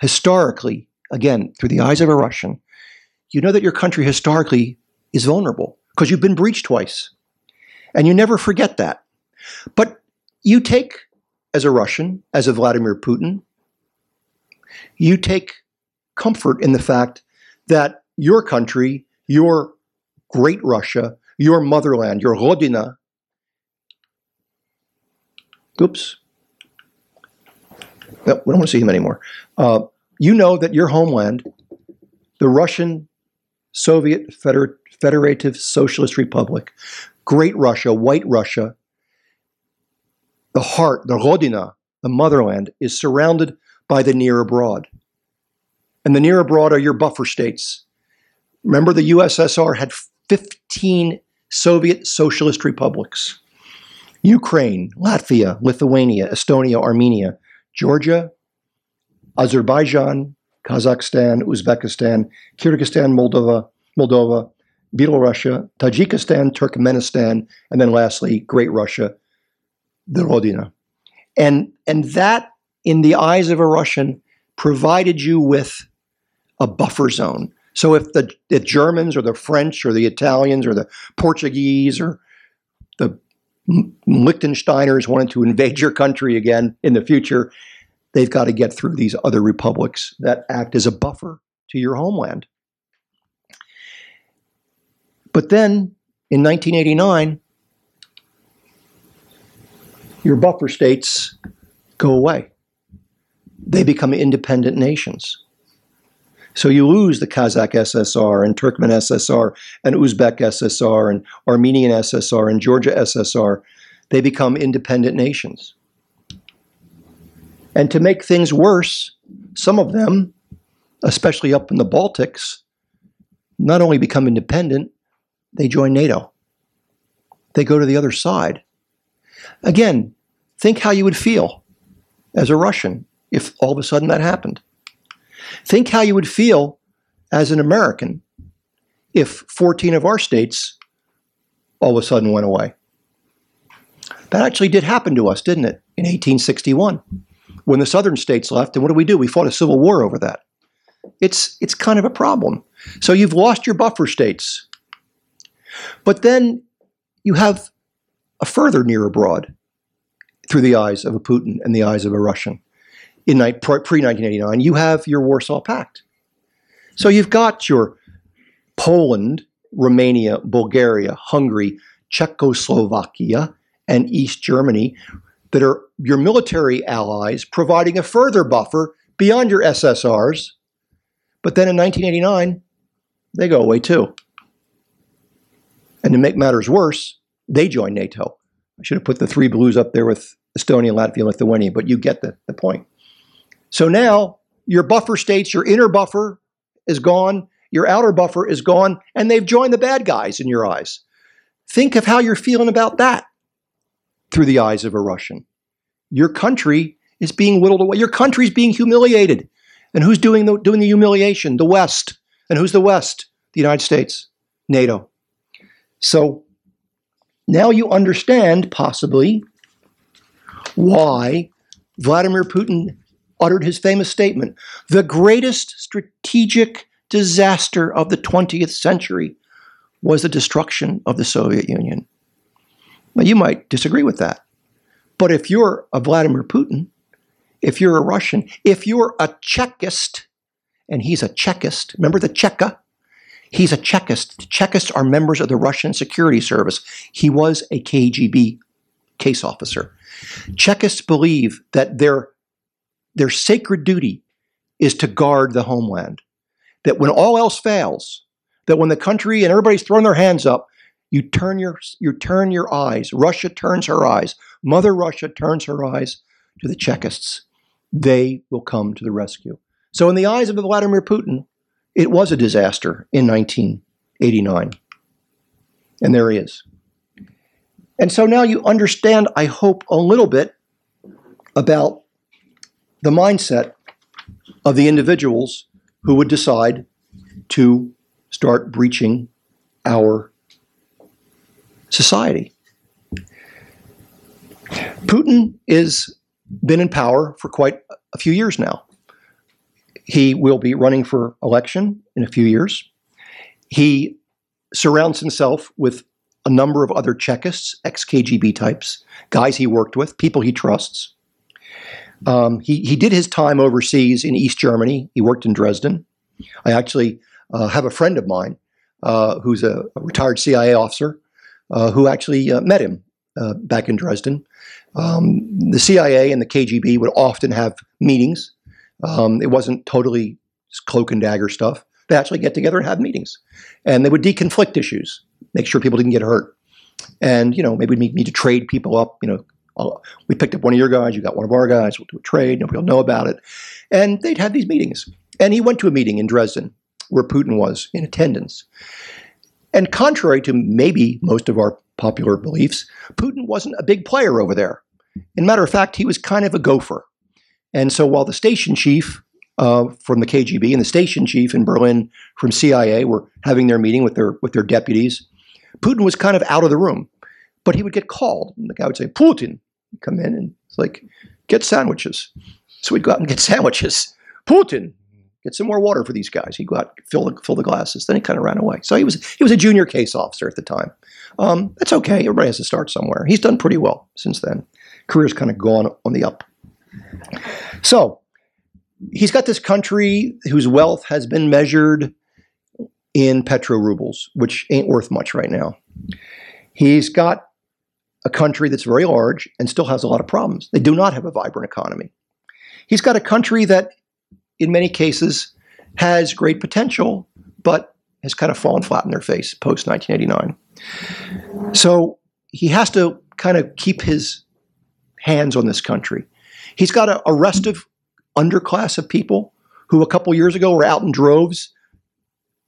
historically, again, through the eyes of a Russian, you know that your country historically is vulnerable because you've been breached twice. And you never forget that. But you take, as a Russian, as a Vladimir Putin, you take comfort in the fact that your country, your great Russia, your motherland, your Rodina, oops, no, we don't want to see him anymore. Uh, you know that your homeland, the Russian Soviet Feder- Federative Socialist Republic, Great Russia, White Russia, the heart, the Rodina, the motherland, is surrounded by the near abroad. And the near abroad are your buffer states. Remember, the USSR had 15 Soviet socialist republics Ukraine, Latvia, Lithuania, Estonia, Armenia, Georgia, Azerbaijan, Kazakhstan, Uzbekistan, Kyrgyzstan, Moldova, Moldova, Belarusia, Tajikistan, Turkmenistan, and then lastly, Great Russia, the Rodina. And, and that, in the eyes of a Russian, provided you with a buffer zone. So if the, the Germans or the French or the Italians or the Portuguese or the Liechtensteiners wanted to invade your country again in the future, they've got to get through these other republics that act as a buffer to your homeland. But then in 1989, your buffer states go away. They become independent nations. So you lose the Kazakh SSR and Turkmen SSR and Uzbek SSR and Armenian SSR and Georgia SSR. They become independent nations. And to make things worse, some of them, especially up in the Baltics, not only become independent, they join NATO. They go to the other side. Again, think how you would feel as a Russian if all of a sudden that happened. Think how you would feel as an American if 14 of our states all of a sudden went away. That actually did happen to us, didn't it, in 1861? When the southern states left, and what did we do? We fought a civil war over that. It's, it's kind of a problem. So you've lost your buffer states. But then you have a further near abroad through the eyes of a Putin and the eyes of a Russian. In pre 1989, you have your Warsaw Pact. So you've got your Poland, Romania, Bulgaria, Hungary, Czechoslovakia, and East Germany that are your military allies, providing a further buffer beyond your SSRs. But then in 1989, they go away too. And to make matters worse, they join NATO. I should have put the three blues up there with Estonia, Latvia, Lithuania, but you get the, the point. So now your buffer states, your inner buffer is gone, your outer buffer is gone, and they've joined the bad guys in your eyes. Think of how you're feeling about that through the eyes of a Russian. Your country is being whittled away. Your country's being humiliated. And who's doing the, doing the humiliation? The West. And who's the West? The United States, NATO. So now you understand, possibly, why Vladimir Putin uttered his famous statement the greatest strategic disaster of the 20th century was the destruction of the Soviet Union. Now, you might disagree with that. But if you're a Vladimir Putin, if you're a Russian, if you're a Chekist, and he's a Chekist, remember the Cheka? He's a Chekist. The Chekists are members of the Russian security service. He was a KGB case officer. Chekists believe that their, their sacred duty is to guard the homeland. That when all else fails, that when the country and everybody's throwing their hands up, you turn your you turn your eyes. Russia turns her eyes. Mother Russia turns her eyes to the Chekists. They will come to the rescue. So, in the eyes of Vladimir Putin, it was a disaster in 1989. And there he is. And so now you understand, I hope, a little bit about the mindset of the individuals who would decide to start breaching our society. Putin has been in power for quite a few years now. He will be running for election in a few years. He surrounds himself with a number of other Chekists, ex KGB types, guys he worked with, people he trusts. Um, he, he did his time overseas in East Germany. He worked in Dresden. I actually uh, have a friend of mine uh, who's a, a, retired CIA officer uh, who actually uh, met him uh, back in Dresden. Um, the CIA and the KGB would often have meetings. Um, it wasn't totally cloak and dagger stuff. They actually get together and have meetings, and they would deconflict issues, make sure people didn't get hurt, and you know maybe we need to trade people up. You know, we picked up one of your guys, you got one of our guys. We'll do a trade. Nobody will know about it, and they'd have these meetings. And he went to a meeting in Dresden where Putin was in attendance. And contrary to maybe most of our popular beliefs, Putin wasn't a big player over there. In matter of fact, he was kind of a gopher. And so while the station chief uh, from the KGB and the station chief in Berlin from CIA were having their meeting with their with their deputies, Putin was kind of out of the room. But he would get called, and the guy would say, "Putin," come in, and it's like, "Get sandwiches." So we'd go out and get sandwiches. Putin, get some more water for these guys. He'd go out, fill the, fill the glasses. Then he kind of ran away. So he was he was a junior case officer at the time. Um, that's okay. Everybody has to start somewhere. He's done pretty well since then. Career's kind of gone on the up. So he's got this country whose wealth has been measured in petro rubles, which ain't worth much right now. He's got a country that's very large and still has a lot of problems. They do not have a vibrant economy. He's got a country that in many cases has great potential, but has kind of fallen flat in their face post 1989. So he has to kind of keep his hands on this country. He's got a, a restive underclass of people who a couple years ago were out in droves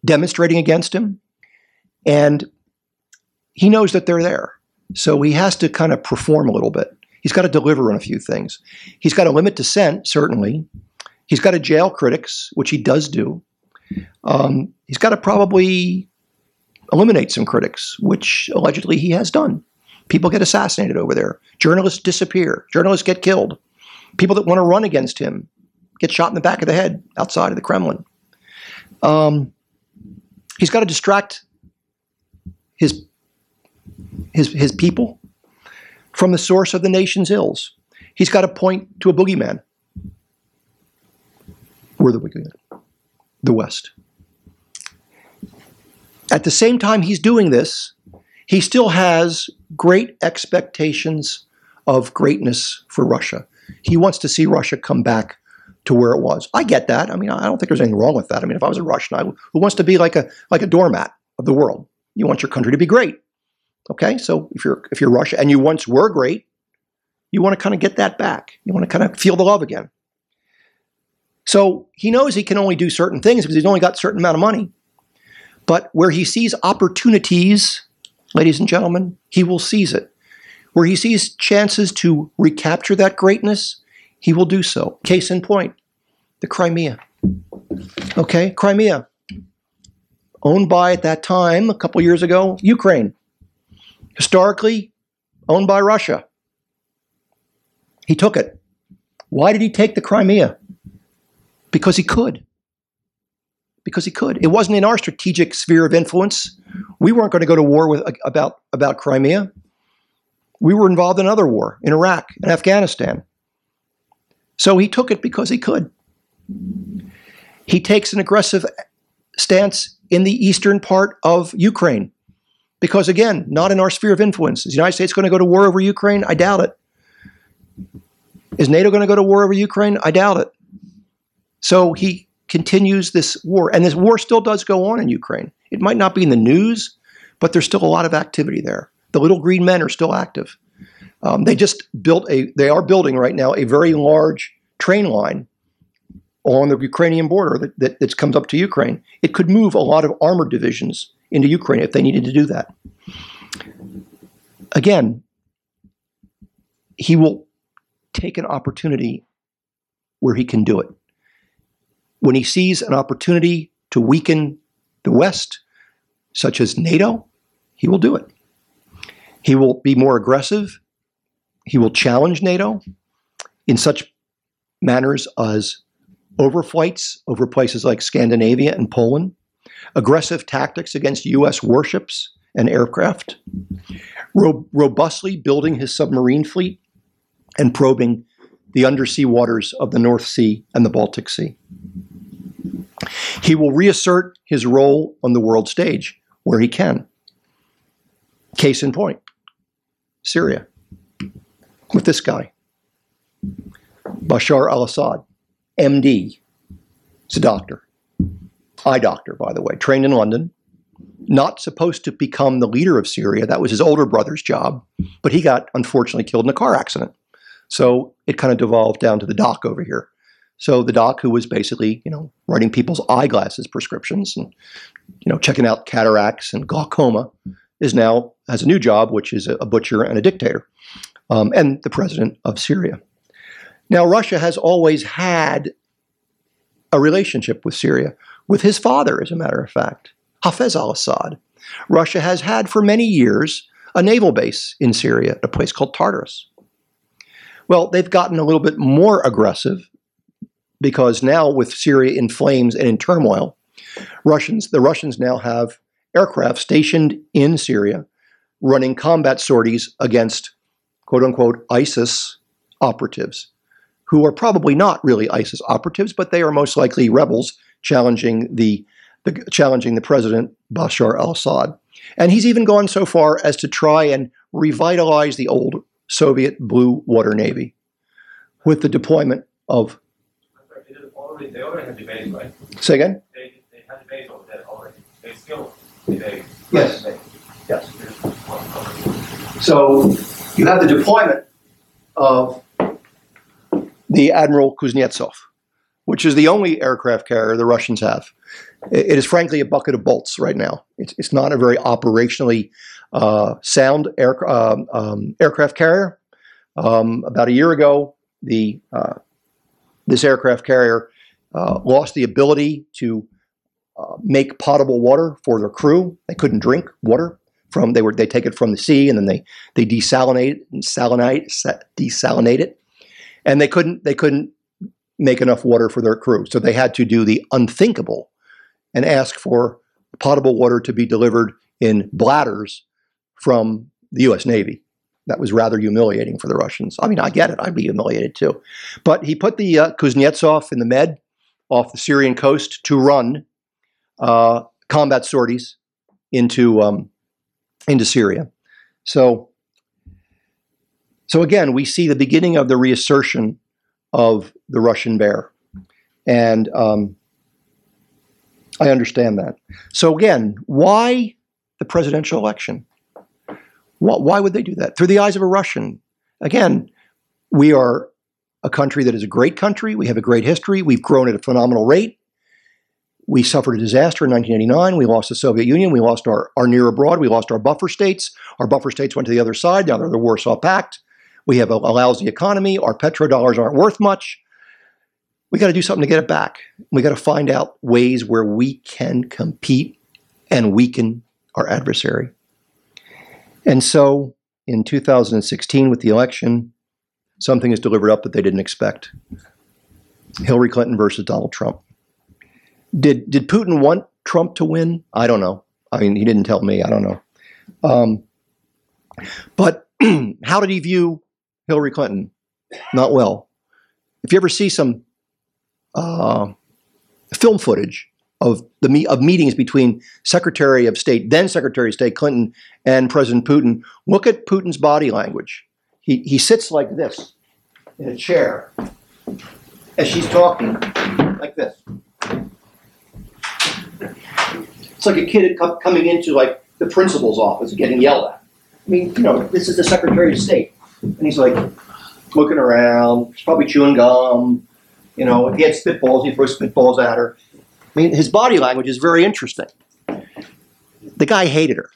demonstrating against him. And he knows that they're there. So he has to kind of perform a little bit. He's got to deliver on a few things. He's got to limit dissent, certainly. He's got to jail critics, which he does do. Um, he's got to probably eliminate some critics, which allegedly he has done. People get assassinated over there. Journalists disappear. Journalists get killed. People that want to run against him get shot in the back of the head outside of the Kremlin. Um, he's got to distract his his his people from the source of the nation's ills. He's got to point to a boogeyman. We're the boogeyman, the West. At the same time he's doing this, he still has great expectations of greatness for Russia. He wants to see Russia come back to where it was. I get that. I mean, I don't think there's anything wrong with that. I mean, if I was a Russian, I, who wants to be like a like a doormat of the world? You want your country to be great. Okay, so if you're if you're Russia and you once were great, you want to kind of get that back. You want to kind of feel the love again. So he knows he can only do certain things because he's only got a certain amount of money. But where he sees opportunities, ladies and gentlemen, he will seize it. Where he sees chances to recapture that greatness, he will do so. Case in point, the Crimea. Okay, Crimea, owned by at that time, a couple years ago, Ukraine. Historically, owned by Russia. He took it. Why did he take the Crimea? Because he could. Because he could. It wasn't in our strategic sphere of influence. We weren't going to go to war with about about Crimea. We were involved in another war in Iraq and Afghanistan. So he took it because he could. He takes an aggressive stance in the eastern part of Ukraine because, again, not in our sphere of influence. Is the United States going to go to war over Ukraine? I doubt it. Is NATO going to go to war over Ukraine? I doubt it. So he continues this war, and this war still does go on in Ukraine. It might not be in the news, but there's still a lot of activity there. The little green men are still active. Um, they just built a, they are building right now a very large train line along the Ukrainian border that, that, that comes up to Ukraine. It could move a lot of armored divisions into Ukraine if they needed to do that. Again, he will take an opportunity where he can do it. When he sees an opportunity to weaken the West, such as NATO, he will do it. He will be more aggressive he will challenge NATO in such manners as overflights over places like Scandinavia and Poland, aggressive tactics against U.S. warships and aircraft, ro- robustly building his submarine fleet, and probing the undersea waters of the North Sea and the Baltic Sea. He will reassert his role on the world stage where he can. Case in point Syria with this guy, Bashar al Assad, MD. He's a doctor, eye doctor, by the way, trained in London. Not supposed to become the leader of Syria. That was his older brother's job, but he got unfortunately killed in a car accident. So it kind of devolved down to the doc over here. So the doc, who was basically, you know, writing people's eyeglasses prescriptions and, you know, checking out cataracts and glaucoma, is now has a new job, which is a butcher and a dictator um, and the president of Syria. Now, Russia has always had a relationship with Syria, with his father, as a matter of fact, Hafez al Assad. Russia has had for many years a naval base in Syria, a place called Tartarus. Well, they've gotten a little bit more aggressive because now, with Syria in flames and in turmoil, Russians, the Russians now have aircraft stationed in Syria running combat sorties against quote unquote ISIS operatives, who are probably not really ISIS operatives, but they are most likely rebels challenging the, the challenging the president Bashar al-Assad. And he's even gone so far as to try and revitalize the old Soviet Blue Water Navy with the deployment of. Already, they already have debates, right? Say again? They, they had debates over that already. They still debate. Yes. Yes. So you have the deployment of the Admiral Kuznetsov, which is the only aircraft carrier the Russians have. It is frankly a bucket of bolts right now. It's, it's not a very operationally uh, sound air, um, um, aircraft carrier. Um, about a year ago, the uh, this aircraft carrier uh, lost the ability to uh, make potable water for their crew. They couldn't drink water from they were they take it from the sea and then they they desalinate and salinate desalinate it, and they couldn't they couldn't make enough water for their crew, so they had to do the unthinkable and ask for potable water to be delivered in bladders from the U.S. Navy. That was rather humiliating for the Russians. I mean, I get it. I'd be humiliated too. But he put the uh, Kuznetsov in the Med off the Syrian coast to run uh, combat sorties into um, into Syria. So, so again, we see the beginning of the reassertion of the Russian bear, and um, I understand that. So again, why the presidential election? Why, why would they do that? Through the eyes of a Russian. Again, we are a country that is a great country. We have a great history. We've grown at a phenomenal rate. We suffered a disaster in 1989. We lost the Soviet Union. We lost our, our near abroad. We lost our buffer states. Our buffer states went to the other side. Now they're the Warsaw Pact. We have a, a lousy economy. Our petrodollars aren't worth much. We got to do something to get it back. We got to find out ways where we can compete and weaken our adversary. And so in 2016, with the election, something is delivered up that they didn't expect Hillary Clinton versus Donald Trump. Did, did Putin want Trump to win? I don't know. I mean, he didn't tell me. I don't know. Um, but how did he view Hillary Clinton? Not well. If you ever see some uh, film footage of the me- of meetings between Secretary of State, then Secretary of State Clinton, and President Putin, look at Putin's body language. He he sits like this in a chair as she's talking, like this. It's like a kid coming into like the principal's office and getting yelled at. I mean, you know, this is the Secretary of State, and he's like looking around. He's probably chewing gum. You know, if he had spitballs, he throws spitballs at her. I mean, his body language is very interesting. The guy hated her.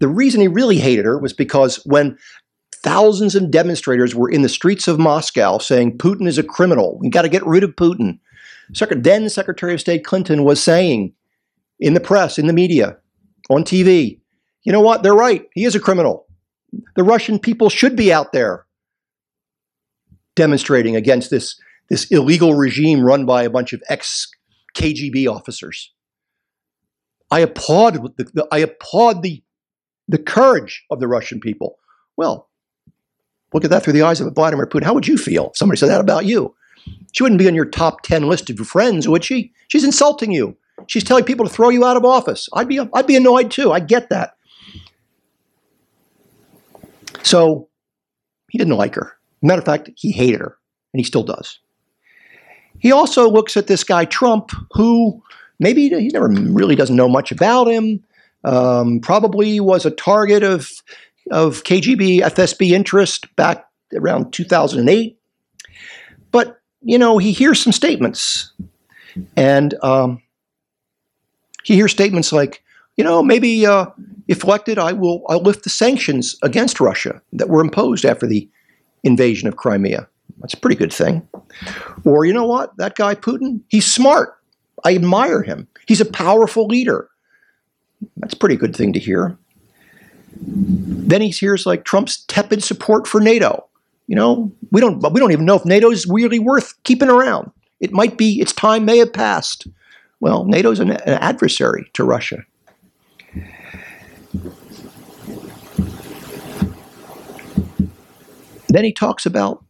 The reason he really hated her was because when thousands of demonstrators were in the streets of Moscow saying Putin is a criminal, we got to get rid of Putin. Then Secretary of State Clinton was saying in the press, in the media, on TV, you know what? They're right. He is a criminal. The Russian people should be out there demonstrating against this, this illegal regime run by a bunch of ex KGB officers. I applaud the, the, I applaud the the courage of the Russian people. Well, look at that through the eyes of Vladimir Putin. How would you feel if somebody said that about you? She wouldn't be on your top 10 list of friends, would she? She's insulting you. She's telling people to throw you out of office. I'd be I'd be annoyed too. I get that. So he didn't like her. Matter of fact, he hated her, and he still does. He also looks at this guy Trump, who maybe he never really doesn't know much about him. Um, probably was a target of of KGB FSB interest back around 2008. But you know, he hears some statements, and um, he hears statements like, you know, maybe uh, if elected, I will I'll lift the sanctions against Russia that were imposed after the invasion of Crimea. That's a pretty good thing. Or you know what? That guy Putin, he's smart. I admire him. He's a powerful leader. That's a pretty good thing to hear. Then he hears like Trump's tepid support for NATO. You know, we don't we don't even know if NATO is really worth keeping around. It might be its time may have passed. Well, NATO's an, an adversary to Russia. Then he talks about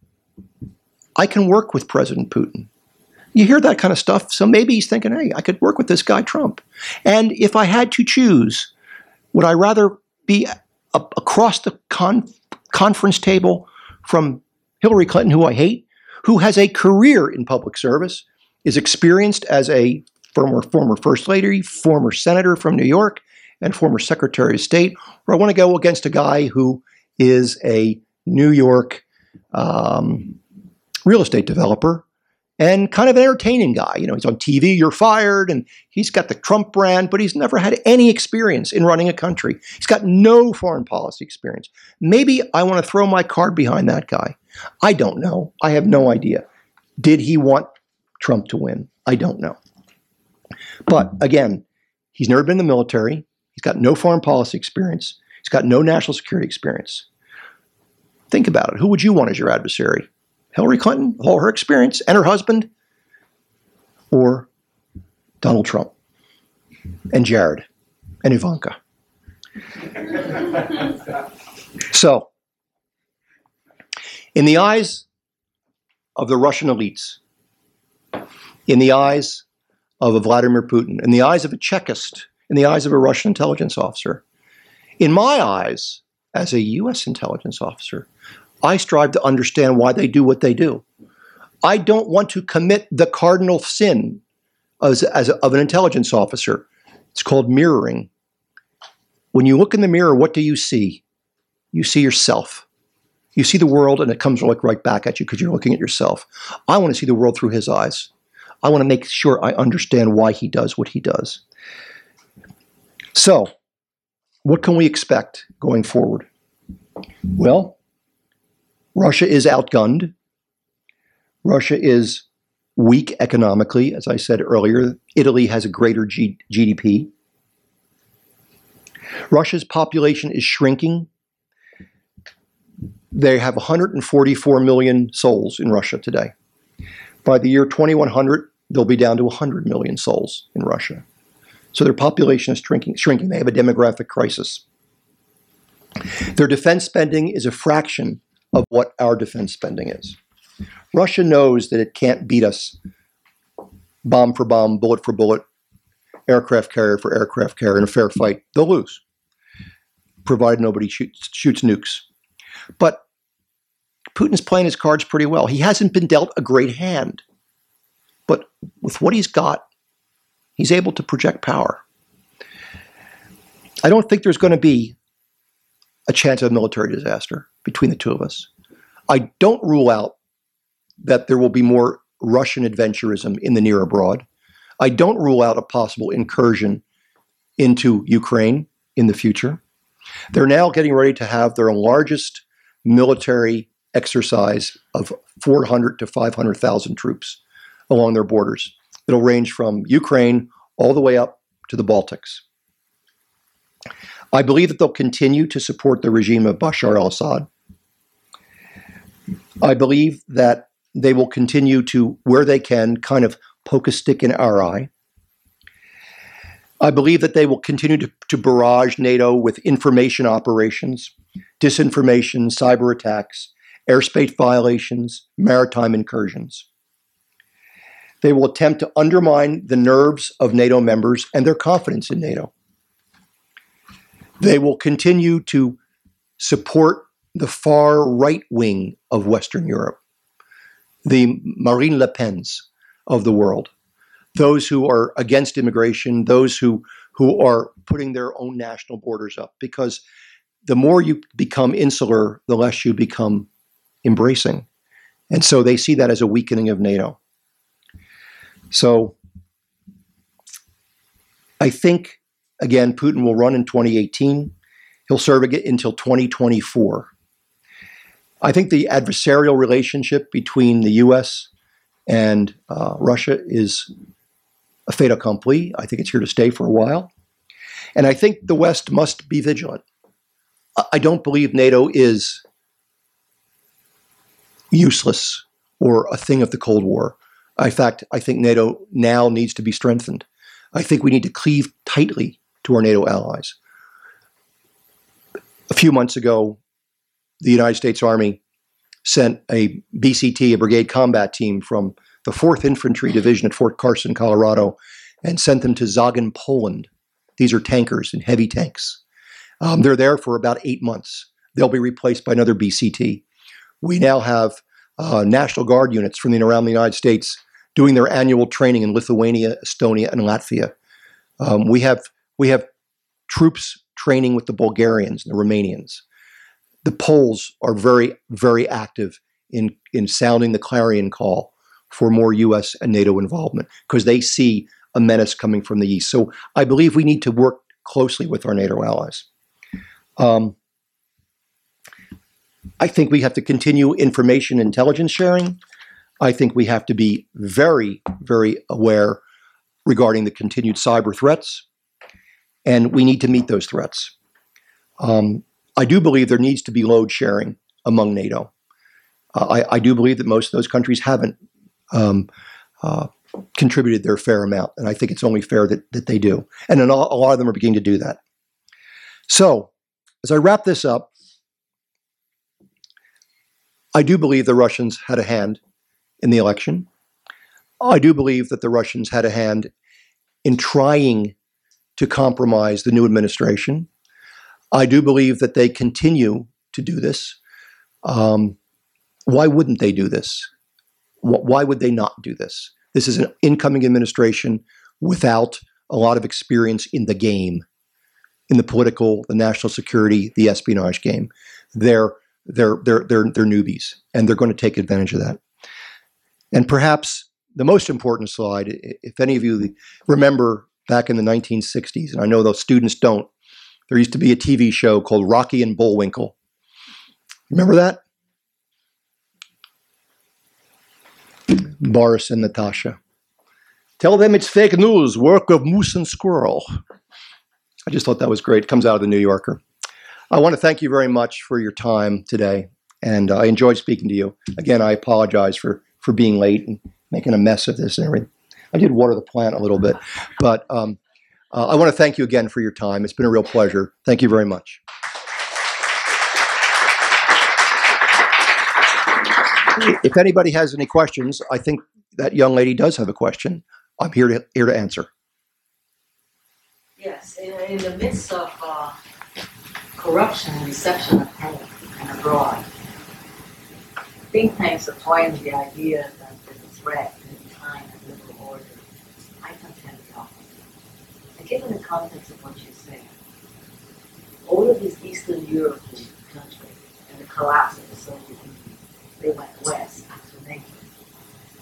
I can work with President Putin. You hear that kind of stuff, so maybe he's thinking, hey, I could work with this guy Trump. And if I had to choose, would I rather be across the con- conference table from Hillary Clinton, who I hate, who has a career in public service, is experienced as a former former first lady, former senator from New York, and former secretary of state, or I want to go against a guy who is a New York um, real estate developer and kind of an entertaining guy. You know, he's on TV, you're fired, and he's got the Trump brand, but he's never had any experience in running a country. He's got no foreign policy experience. Maybe I want to throw my card behind that guy. I don't know. I have no idea. Did he want Trump to win? I don't know. But again, he's never been in the military. He's got no foreign policy experience. He's got no national security experience. Think about it. Who would you want as your adversary? Hillary Clinton, all her experience, and her husband, or Donald Trump and Jared and Ivanka? So, in the eyes of the Russian elites, in the eyes of a Vladimir Putin, in the eyes of a Chekist, in the eyes of a Russian intelligence officer, in my eyes, as a US intelligence officer, I strive to understand why they do what they do. I don't want to commit the cardinal sin as, as of an intelligence officer. It's called mirroring. When you look in the mirror, what do you see? You see yourself. You see the world, and it comes like right back at you because you're looking at yourself. I want to see the world through his eyes. I want to make sure I understand why he does what he does. So, what can we expect going forward? Well, Russia is outgunned. Russia is weak economically, as I said earlier. Italy has a greater G- GDP. Russia's population is shrinking. They have 144 million souls in Russia today. By the year 2100, they'll be down to 100 million souls in Russia. So their population is shrinking. shrinking. They have a demographic crisis. Their defense spending is a fraction of what our defense spending is. Russia knows that it can't beat us bomb for bomb, bullet for bullet, aircraft carrier for aircraft carrier in a fair fight. They'll lose, provided nobody shoots, shoots nukes. But Putin's playing his cards pretty well. He hasn't been dealt a great hand. But with what he's got, he's able to project power. I don't think there's going to be a chance of a military disaster between the two of us. I don't rule out that there will be more Russian adventurism in the near abroad. I don't rule out a possible incursion into Ukraine in the future. They're now getting ready to have their largest military exercise of 400 to 500,000 troops along their borders. It'll range from Ukraine all the way up to the Baltics. I believe that they'll continue to support the regime of Bashar al Assad. I believe that they will continue to, where they can, kind of poke a stick in our eye. I believe that they will continue to, to barrage NATO with information operations, disinformation, cyber attacks, airspace violations, maritime incursions. They will attempt to undermine the nerves of NATO members and their confidence in NATO. They will continue to support the far right wing of Western Europe, the Marine Le Pens of the world, those who are against immigration, those who, who are putting their own national borders up. Because the more you become insular, the less you become embracing. And so they see that as a weakening of NATO. So I think, again, Putin will run in 2018. He'll serve again until 2024. I think the adversarial relationship between the US and uh, Russia is a fait accompli. I think it's here to stay for a while. And I think the West must be vigilant. I don't believe NATO is useless or a thing of the Cold War. In fact, I think NATO now needs to be strengthened. I think we need to cleave tightly to our NATO allies. A few months ago, the United States Army sent a BCT, a brigade combat team from the 4th Infantry Division at Fort Carson, Colorado, and sent them to Zagan, Poland. These are tankers and heavy tanks. Um, they're there for about eight months. They'll be replaced by another BCT. We now have uh, National Guard units from the, around the United States doing their annual training in Lithuania, Estonia, and Latvia. Um, we have we have troops training with the Bulgarians and the Romanians. The Poles are very very active in in sounding the clarion call for more U.S. and NATO involvement because they see a menace coming from the east. So I believe we need to work closely with our NATO allies. Um, I think we have to continue information intelligence sharing. I think we have to be very, very aware regarding the continued cyber threats, and we need to meet those threats. Um, I do believe there needs to be load sharing among NATO. Uh, I, I, do believe that most of those countries haven't um, uh, contributed their fair amount, and I think it's only fair that, that they do. And a lot of them are beginning to do that. So, as I wrap this up, I do believe the Russians had a hand in the election. I do believe that the Russians had a hand in trying to compromise the new administration. I do believe that they continue to do this. Um, why wouldn't they do this? Why would they not do this? This is an incoming administration without a lot of experience in the game, in the political, the national security, the espionage game. They're they're they're they're they're newbies, and they're going to take advantage of that. And perhaps the most important slide, if any of you remember back in the 1960s, and I know those students don't, there used to be a TV show called Rocky and Bullwinkle. Remember that? Boris and Natasha. Tell them it's fake news, work of moose and squirrel. I just thought that was great. It comes out of the New Yorker. I want to thank you very much for your time today, and I enjoyed speaking to you. Again, I apologize for for being late and making a mess of this and everything. I did water the plant a little bit, but um, uh, I want to thank you again for your time. It's been a real pleasure. Thank you very much. If anybody has any questions, I think that young lady does have a question. I'm here to here to answer. Yes, in, in the midst of uh, corruption and deception at home and abroad, think tanks are toying the idea that the threat in time and liberal order. I contend the opposite. And given the context of what you say, all of these Eastern European countries and the collapse of the Soviet Union, they went west after NATO.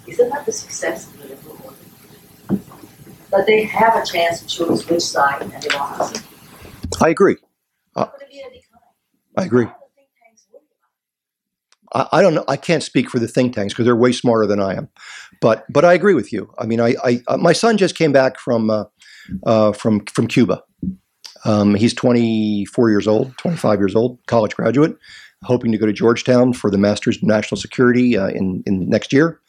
Isn't that the success of the liberal order? That they have a chance to choose which side and democracy. I agree. How uh, could it be a? I agree. How are the think tanks worried about I, I don't know. I can't speak for the think tanks because they're way smarter than I am. But but I agree with you. I mean, I, I uh, my son just came back from uh, uh, from from Cuba. Um, he's 24 years old, 25 years old, college graduate, hoping to go to Georgetown for the Masters in National Security uh, in in next year.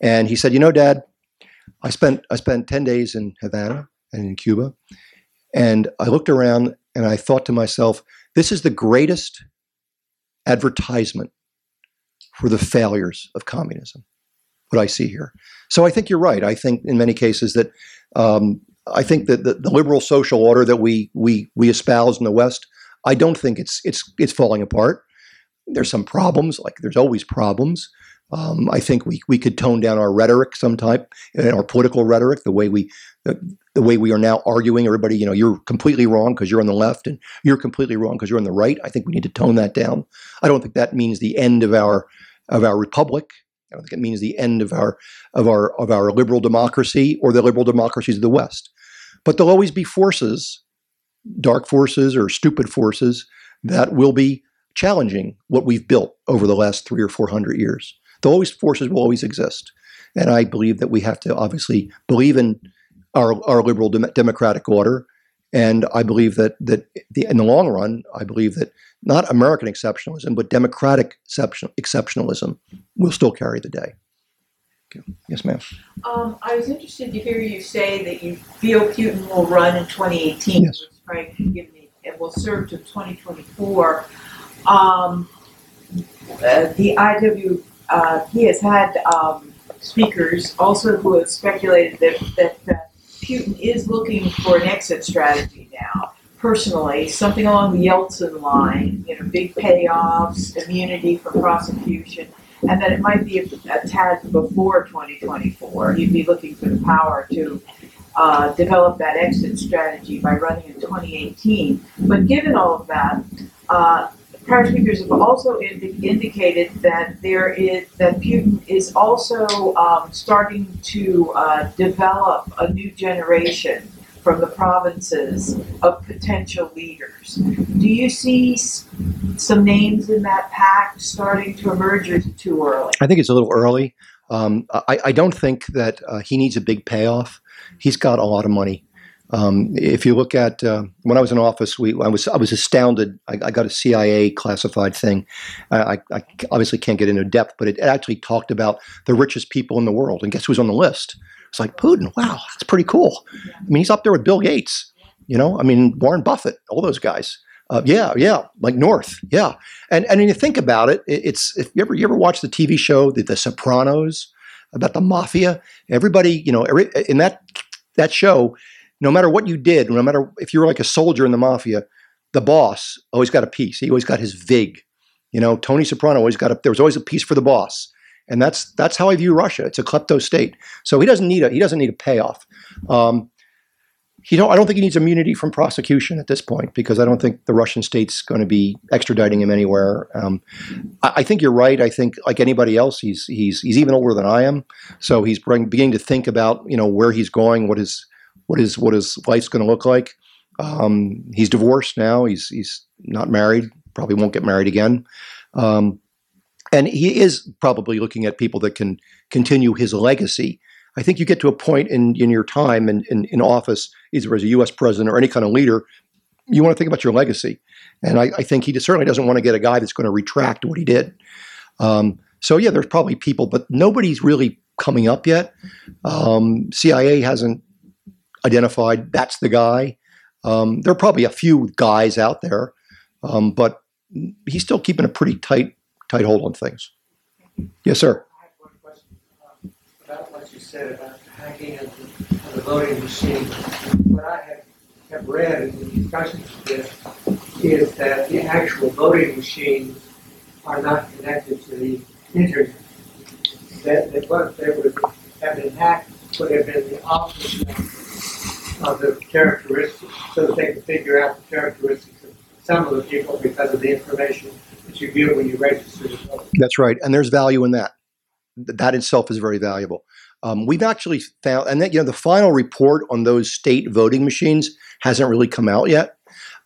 And he said, you know, Dad, I spent I spent 10 days in Havana and in Cuba, and I looked around and I thought to myself, this is the greatest advertisement for the failures of communism. What I see here. So I think you're right. I think in many cases that um, I think that the, the liberal social order that we we we espouse in the West, I don't think it's it's it's falling apart. There's some problems, like there's always problems. Um, I think we we could tone down our rhetoric some type, and our political rhetoric, the way we the, way we are now arguing. Everybody, you know, you're completely wrong because you're on the left, and you're completely wrong because you're on the right. I think we need to tone that down. I don't think that means the end of our of our republic. I don't think it means the end of our of our of our liberal democracy or the liberal democracies of the West. But there'll always be forces, dark forces or stupid forces that will be challenging what we've built over the last three or four hundred years. Always forces will always exist, and I believe that we have to obviously believe in our our liberal dem- democratic order. And I believe that that the, in the long run, I believe that not American exceptionalism, but democratic exception, exceptionalism will still carry the day. Yes, ma'am. Um, I was interested to hear you say that you feel Putin will run in 2018, Yes. give me, it will serve to 2024. Um, uh, the IW, uh, he has had um, speakers also who have speculated that, that uh, Putin is looking for an exit strategy now. Personally, something along the Yeltsin line, you know, big payoffs, immunity from prosecution and that it might be a, a tad before 2024. He'd be looking for the power to uh, develop that exit strategy by running in 2018. But given all of that, uh, prior speakers have also indi- indicated that there is that Putin is also um, starting to uh, develop a new generation from the provinces of potential leaders. Do you see s- some names in that pack starting to emerge, or is it too early? I think it's a little early. Um, I, I don't think that uh, he needs a big payoff. He's got a lot of money. Um, if you look at uh, when I was in office, we I was I was astounded. I, I got a CIA classified thing. I, I obviously can't get into depth, but it actually talked about the richest people in the world, and guess who's on the list? It's like Putin. Wow, that's pretty cool. I mean, he's up there with Bill Gates. You know, I mean Warren Buffett, all those guys. Uh, yeah, yeah, like North, yeah. And and when you think about it, it- it's if you ever you ever watch the TV show The, the Sopranos about the mafia, everybody you know every, in that that show, no matter what you did, no matter if you were like a soldier in the mafia, the boss always got a piece. He always got his vig. You know, Tony Soprano always got a. There was always a piece for the boss, and that's that's how I view Russia. It's a klepto state, so he doesn't need a he doesn't need a payoff. Um, he don't. I don't think he needs immunity from prosecution at this point because I don't think the Russian state's going to be extraditing him anywhere. Um, I, I think you're right. I think like anybody else, he's he's he's even older than I am, so he's bring, beginning to think about you know where he's going, what his what his what life's going to look like. Um, he's divorced now. He's he's not married. Probably won't get married again. Um, and he is probably looking at people that can continue his legacy. I think you get to a point in, in your time in, in, in office, either as a U.S. president or any kind of leader, you want to think about your legacy. And I, I think he certainly doesn't want to get a guy that's going to retract what he did. Um, so, yeah, there's probably people, but nobody's really coming up yet. Um, CIA hasn't identified that's the guy. Um, there are probably a few guys out there, um, but he's still keeping a pretty tight tight hold on things. Yes, sir. I have one question um, about what you said about hacking the, the voting machine. What I have, have read in the discussions of this is that the actual voting machines are not connected to the internet. That, that what they would have been hacked would have been the opposite of the characteristics, so that they can figure out the characteristics of some of the people because of the information that you give when you register to vote. That's right, and there's value in that. That itself is very valuable. Um, we've actually found, and that you know, the final report on those state voting machines hasn't really come out yet.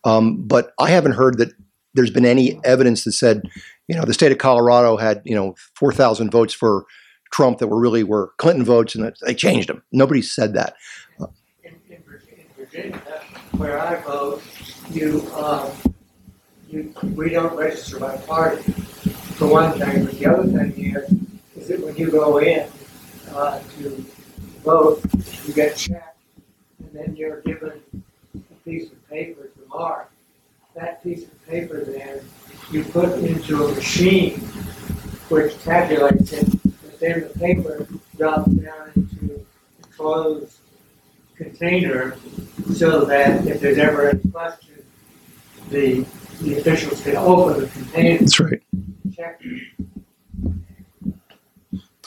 Um, but I haven't heard that there's been any evidence that said, you know, the state of Colorado had you know 4,000 votes for Trump that were really were Clinton votes, and they changed them. Nobody said that. Where I vote, you, um, you, we don't register by party, for one thing, but the other thing is, is that when you go in, uh, to vote, you get checked, and then you're given a piece of paper to mark. That piece of paper then, you put into a machine which tabulates it, but then the paper drops down into a closed container so that if there's ever any question, the, the officials can open the container, That's right. check,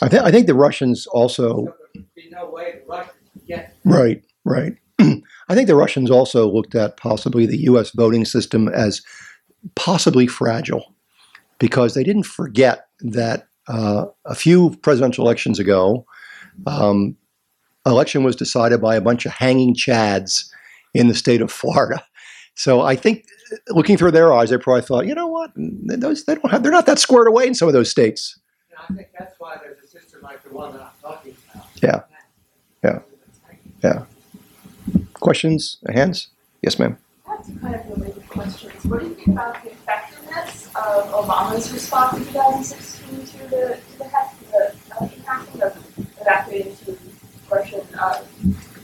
I, th- I think the Russians also so there be no way the Russians could get Right, right. I think the Russians also looked at possibly the U.S. voting system as possibly fragile because they didn't forget that uh, a few presidential elections ago, um, election was decided by a bunch of hanging chads in the state of Florida. So I think, looking through their eyes, they probably thought, you know what, those they don't have, they're not that squared away in some of those states. And I think that's why there's a system like the one that I'm talking about. Yeah. Yeah. Yeah. Questions, hands? Yes, ma'am. That's kind of related questions. What do you think about the effectiveness of Obama's response in 2016 to the to the hack, the election hacking of evacuating to Russian uh,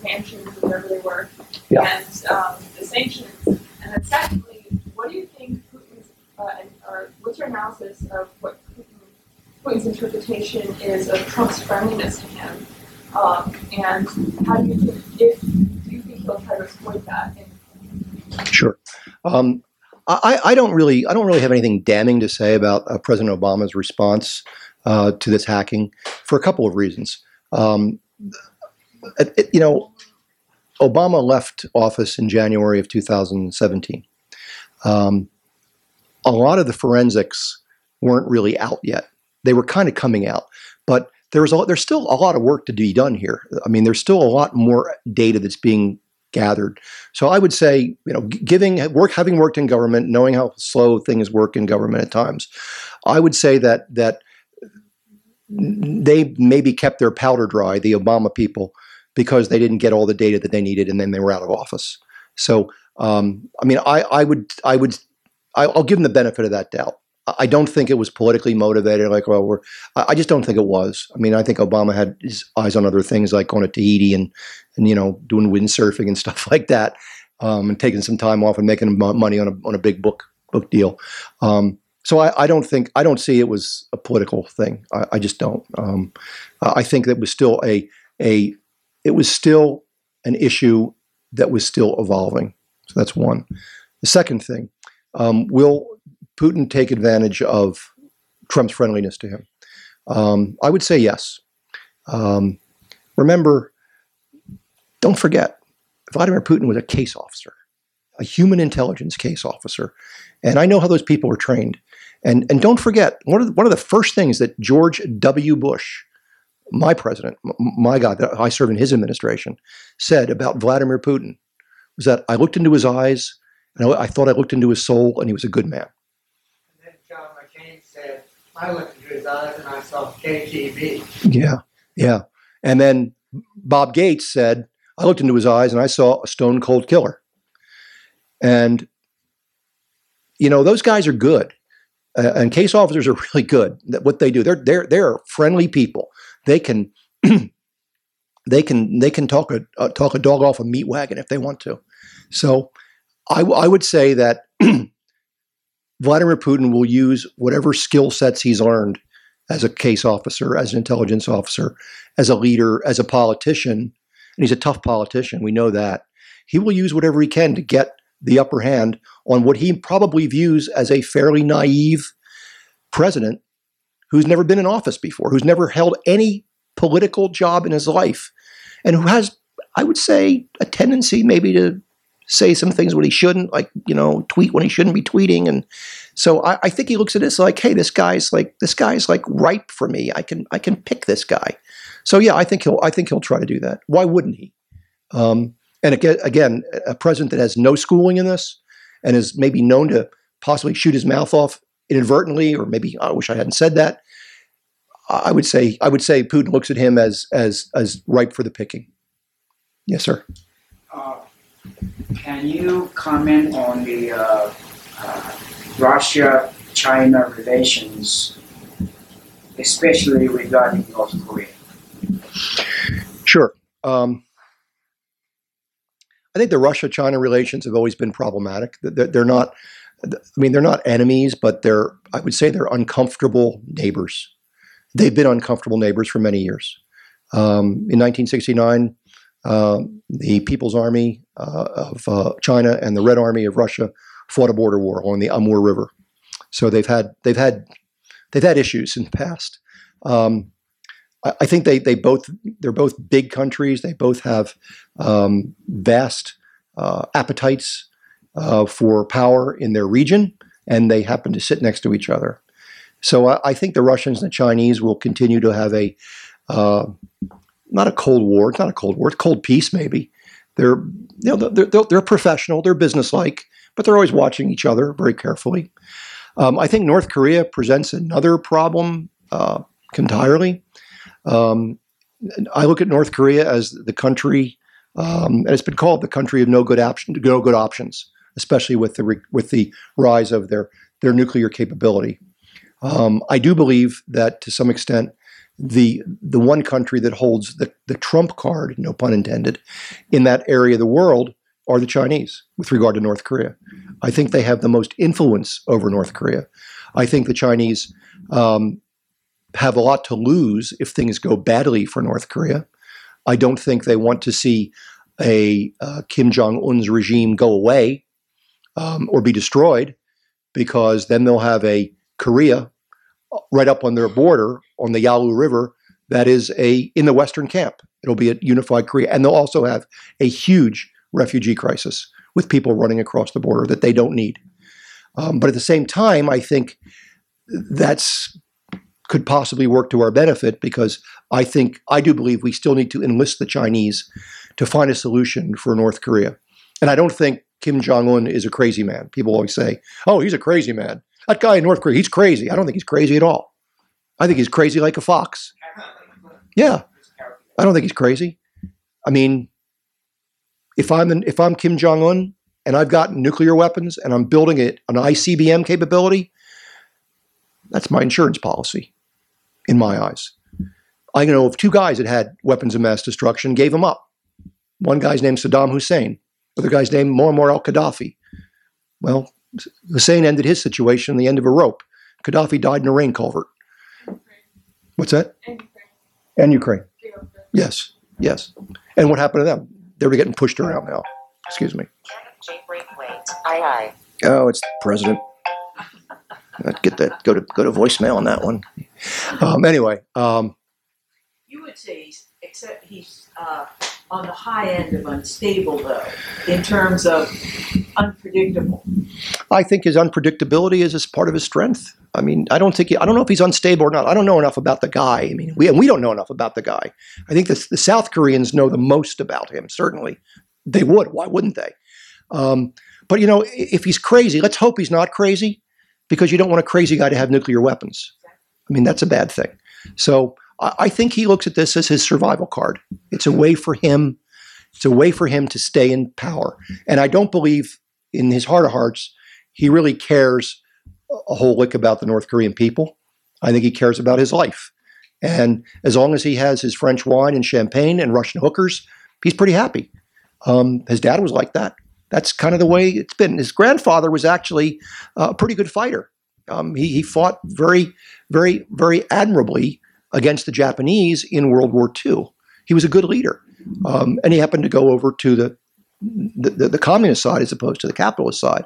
mansions wherever they were, Yeah. and um, the sanctions? And then secondly, what do you think Putin's uh, and, or what's your analysis of what Putin, Putin's interpretation is of Trump's friendliness to him? Um, and how do you think if do you think he'll try to exploit that in Sure. Um, I, I don't really, I don't really have anything damning to say about uh, President Obama's response uh, to this hacking for a couple of reasons. Um, you know, Obama left office in January of 2017. Um, a lot of the forensics weren't really out yet. They were kind of coming out, but there was a, there's still a lot of work to be done here. I mean, there's still a lot more data that's being gathered. So I would say, you know, giving work, having worked in government, knowing how slow things work in government at times, I would say that that they maybe kept their powder dry, the Obama people, because they didn't get all the data that they needed, and then they were out of office. So, um, I mean, I, I would, I would, I, I'll give them the benefit of that doubt. I don't think it was politically motivated. Like, well, we're. I I just don't think it was. I mean, I think Obama had his eyes on other things, like going to Tahiti and, and you know, doing windsurfing and stuff like that. um, and taking some time off and making money on a on a big book book deal. Um, so I, I don't think I don't see it was a political thing. I, I just don't. Um, I think that was still a a it was still an issue that was still evolving. So that's one. The second thing, um, will Putin take advantage of Trump's friendliness to him? Um, I would say yes. Um, remember, don't forget, Vladimir Putin was a case officer, a human intelligence case officer, and I know how those people are trained. And and don't forget, one of the, one of the first things that George W. Bush, my president, my God, that I served in his administration, said about Vladimir Putin was that I looked into his eyes and I, I thought I looked into his soul, and he was a good man. And then John McCain said, I looked into his eyes and I saw KGB. Yeah, yeah. And then Bob Gates said, I looked into his eyes and I saw a stone cold killer. And, you know, those guys are good. Uh, and case officers are really good. That what they do, they're they're they're friendly people. They can they can they can talk a uh, talk a dog off a meat wagon if they want to. So, I, w- I would say that Vladimir Putin will use whatever skill sets he's learned as a case officer, as an intelligence officer, as a leader, as a politician, and he's a tough politician. We know that. He will use whatever he can to get the upper hand on what he probably views as a fairly naive president who's never been in office before, who's never held any political job in his life, and who has, I would say, a tendency maybe to say some things when he shouldn't, like, you know, tweet when he shouldn't be tweeting. And so I, I think he looks at this like, hey, this guy's like this guy's like ripe for me. I can I can pick this guy. So yeah, I think he'll I think he'll try to do that. Why wouldn't he? Um, and again, again, a president that has no schooling in this and is maybe known to possibly shoot his mouth off inadvertently, or maybe I wish I hadn't said that. I would say I would say Putin looks at him as as as ripe for the picking. Yes, sir. Uh, Can you comment on the uh, uh, Russia-China relations, especially regarding North Korea? Sure. Um, I think the Russia-China relations have always been problematic. They're, they're not. I mean, they're not enemies, but they're. I would say they're uncomfortable neighbors. They've been uncomfortable neighbors for many years. Um, in 1969, uh, the People's Army uh, of uh, China and the Red Army of Russia fought a border war along the Amur River. So they've had they've had they've had issues in the past. Um, I, I think they they both they're both big countries. They both have um, vast uh, appetites uh, for power in their region, and they happen to sit next to each other. So I, I think the Russians and the Chinese will continue to have a uh, not a cold war. Not a cold war. Cold peace, maybe. They're you know they're they're, they're professional. They're businesslike, but they're always watching each other very carefully. Um, I think North Korea presents another problem uh, entirely. Um, I look at North Korea as the country, um, and it's been called the country of no good option, no good options, especially with the re- with the rise of their their nuclear capability. Um, I do believe that to some extent, the the one country that holds the, the trump card, no pun intended, in that area of the world are the Chinese with regard to North Korea. I think they have the most influence over North Korea. I think the Chinese um, have a lot to lose if things go badly for North Korea. I don't think they want to see a uh, Kim Jong Un's regime go away um, or be destroyed, because then they'll have a Korea right up on their border on the Yalu River that is a in the Western camp. It'll be a unified Korea, and they'll also have a huge refugee crisis with people running across the border that they don't need. Um, but at the same time, I think that's could possibly work to our benefit because I think I do believe we still need to enlist the Chinese to find a solution for North Korea. And I don't think Kim Jong Un is a crazy man. People always say, "Oh, he's a crazy man." That guy in North Korea, he's crazy. I don't think he's crazy at all. I think he's crazy like a fox. Yeah, I don't think he's crazy. I mean, if I'm in, if I'm Kim Jong Un and I've got nuclear weapons and I'm building it an ICBM capability, that's my insurance policy, in my eyes. I know of two guys that had weapons of mass destruction, gave them up. One guy's named Saddam Hussein. Other guy's name Muammar al-Gaddafi. Well, Hussein ended his situation in the end of a rope. Gaddafi died in a rain culvert. What's that? And Ukraine, And Ukraine. three of them. Yes, yes. And what happened to them? They were getting pushed around now. Excuse me. Aye aye. Oh, it's the president. I'd get that. Go to go to voicemail on that one. Um, anyway, um, You would say he's, except he's, uh, on the high end of unstable though, in terms of unpredictable. I think his unpredictability is, part of his strength. I mean, I don't think he, I don't know if he's unstable or not. I don't know enough about the guy. I mean, we and we don't know enough about the guy. I think the, the South Koreans know the most about him. Certainly, they would. Why wouldn't they? Um, but you know, if he's crazy, let's hope he's not crazy, because you don't want a crazy guy to have nuclear weapons. I mean, that's a bad thing. So I, think he looks at this as his survival card. It's a way for him. It's a way for him to stay in power. And I don't believe, in his heart of hearts, he really cares a whole lick about the North Korean people. I think he cares about his life. And as long as he has his French wine and champagne and Russian hookers, he's pretty happy. Um, his dad was like that. That's kind of the way it's been. His grandfather was actually a pretty good fighter. Um, he, he fought very, very, very admirably against the Japanese in World War II. He was a good leader. Um, and he happened to go over to the, the, the, communist side as opposed to the capitalist side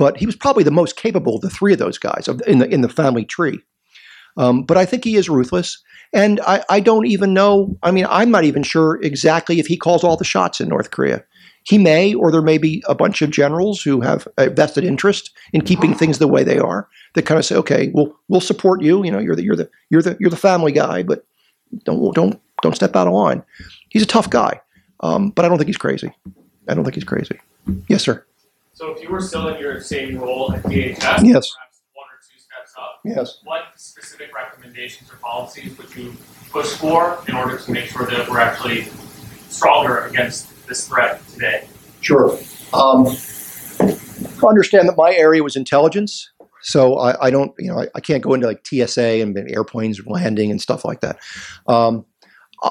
but he was probably the most capable of the three of those guys in the in the family tree. Um, but I think he is ruthless, and I, I don't even know. I mean, I'm not even sure exactly if he calls all the shots in North Korea. He may, or there may be a bunch of generals who have a vested interest in keeping things the way they are. That kind of say, okay, we'll we'll support you. You know, you're the you're the you're the you're the family guy, but don't don't don't step out of line. He's a tough guy, um, but I don't think he's crazy. I don't think he's crazy. Yes, sir. So if you were still in your same role at DHS, Yes. one or two steps up, Yes. what specific recommendations or policies would you push for in order to make sure that we're actually stronger against this threat today? Sure. Um, understand that my area was intelligence, so I, I don't, you know, I, I can't go into like TSA and airplanes landing and stuff like that. Um,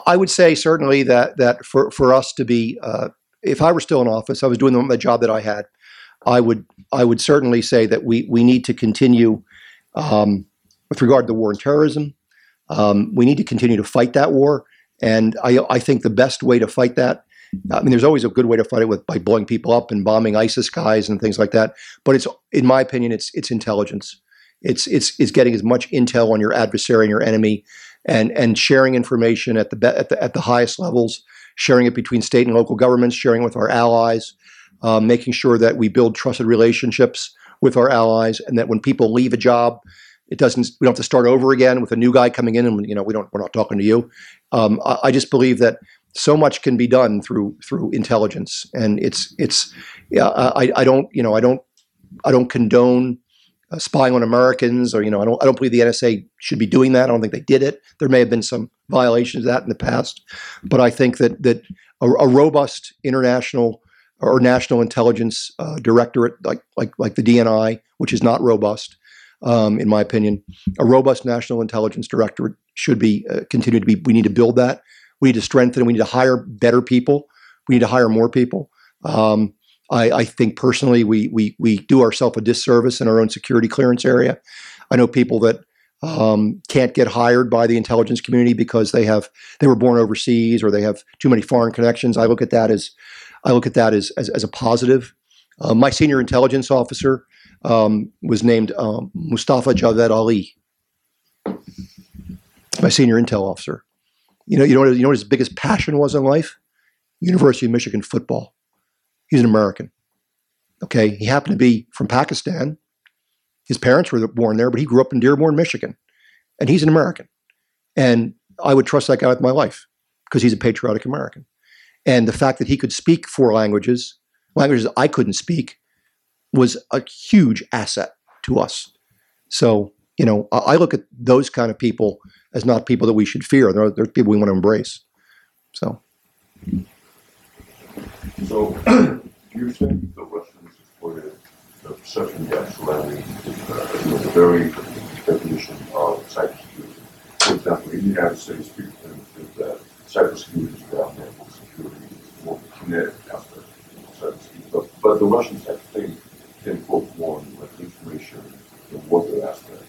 I- would say certainly that that for for us to be, uh, if I were still in office, I was doing the, the job that I had. I would I would certainly say that we we need to continue um, with regard to the war on terrorism. Um, we need to continue to fight that war, and I I think the best way to fight that I mean, there's always a good way to fight it with by blowing people up and bombing ISIS guys and things like that. But it's, in my opinion, it's it's intelligence. It's it's it's getting as much intel on your adversary and your enemy, and and sharing information at the be- at the at the highest levels, sharing it between state and local governments, sharing it with our allies, um, making sure that we build trusted relationships with our allies, and that when people leave a job, it doesn't we don't have to start over again with a new guy coming in, and you know we don't we're not talking to you. Um, I, I just believe that so much can be done through through intelligence. And it's it's yeah I, I don't you know I don't I don't condone uh, spying on Americans or you know I don't I don't believe the NSA should be doing that. I don't think they did it. There may have been some violations of that in the past. But I think that that a, a robust international or national intelligence uh, directorate like like like the DNI which is not robust um, in my opinion a robust national intelligence directorate should be uh, continue to be we need to build that we need to strengthen. We need to hire better people. We need to hire more people. Um, I, I think personally, we we we do ourselves a disservice in our own security clearance area. I know people that um, can't get hired by the intelligence community because they have they were born overseas or they have too many foreign connections. I look at that as I look at that as as, as a positive. Uh, my senior intelligence officer um, was named um, Mustafa Javed Ali. My senior intel officer. You know, you know, what, you know what his biggest passion was in life? University of Michigan football. He's an American. Okay, he happened to be from Pakistan. His parents were born there, but he grew up in Dearborn, Michigan, and he's an American. And I would trust that guy with my life because he's a patriotic American. And the fact that he could speak four languages, languages I couldn't speak, was a huge asset to us. So, you know, I look at those kind of people as not people that we should fear. They're, they're people we want to embrace. So. So you're saying the Russians supported the perception gap surrounding uh, the very definition of cybersecurity. For example, in the United States, people uh, think that cybersecurity is about network security, it's more kinetic aspect of cybersecurity. But, but the Russians have things in book one, like information and warfare aspect.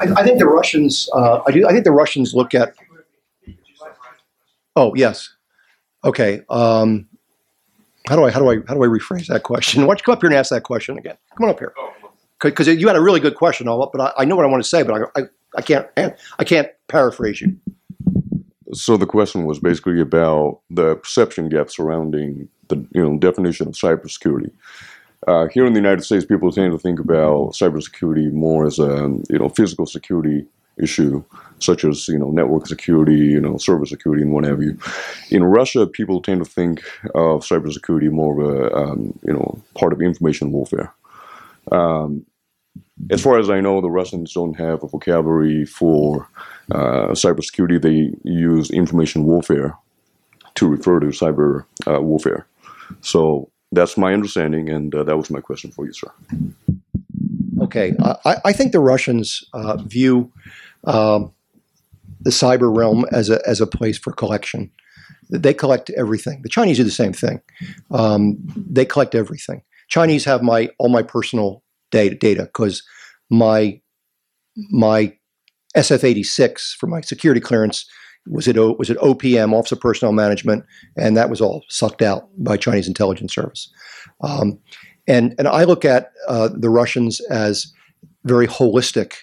I, think the Russians. Uh, I do. I think the Russians look at. Oh yes, okay. Um, how do I how do I how do I rephrase that question? Why don't you come up here and ask that question again? Come on up here, oh, because you had a really good question, all up. But I, I know what I want to say, but I, I, I can't I can't paraphrase you. So the question was basically about the perception gap surrounding the you know definition of cybersecurity. Uh, here in the United States, people tend to think about cybersecurity more as a you know physical security issue, such as you know network security, you know server security, and what have you. In Russia, people tend to think of cybersecurity more of a um, you know part of information warfare. Um, as far as I know, the Russians don't have a vocabulary for uh, cybersecurity. They use information warfare to refer to cyber uh, warfare. So that's my understanding, and uh, that was my question for you, sir. Okay, I, I think the Russians uh, view um, the cyber realm as a as a place for collection. They collect everything. The Chinese do the same thing. Um, they collect everything. Chinese have my all my personal data data because my my SF86 for my security clearance was at o, was at OPM Office of Personnel Management, and that was all sucked out by Chinese intelligence service. Um, and and I look at uh, the Russians as very holistic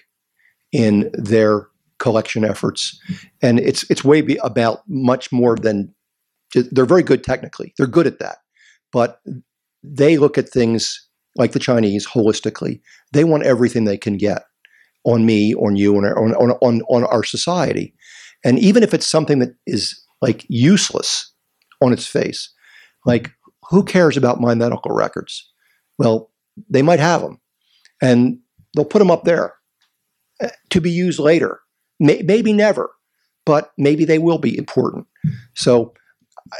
in their collection efforts, and it's it's way be about much more than just, they're very good technically. They're good at that, but they look at things like the Chinese holistically. They want everything they can get on me, on you, on on, on, on, our society. And even if it's something that is like useless on its face, like who cares about my medical records? Well, they might have them and they'll put them up there uh, to be used later. May, maybe never, but maybe they will be important. So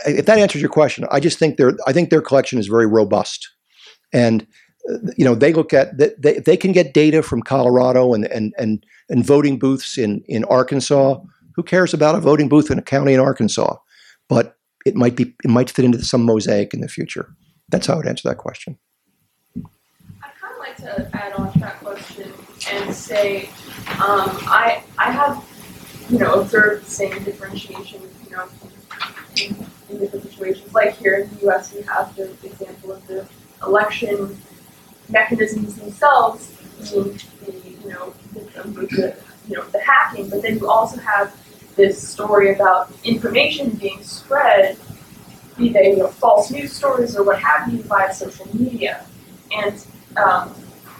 if that answers your question, I just think their I think their collection is very robust. And you know they look at they, they, they can get data from Colorado and and and and voting booths in in Arkansas. Who cares about a voting booth in a county in Arkansas? But it might be it might fit into some mosaic in the future. That's how I would answer that question. I'd kind of like to add on to that question and say, um, I I have, you know, observed the same differentiation, you know, in, in different situations. Like here in the U.S., we have the example of the election mechanisms themselves being the, you know, the, you know, the hacking. But then you also have this story about information being spread, be they you know, false news stories or what have you, via social media. And um,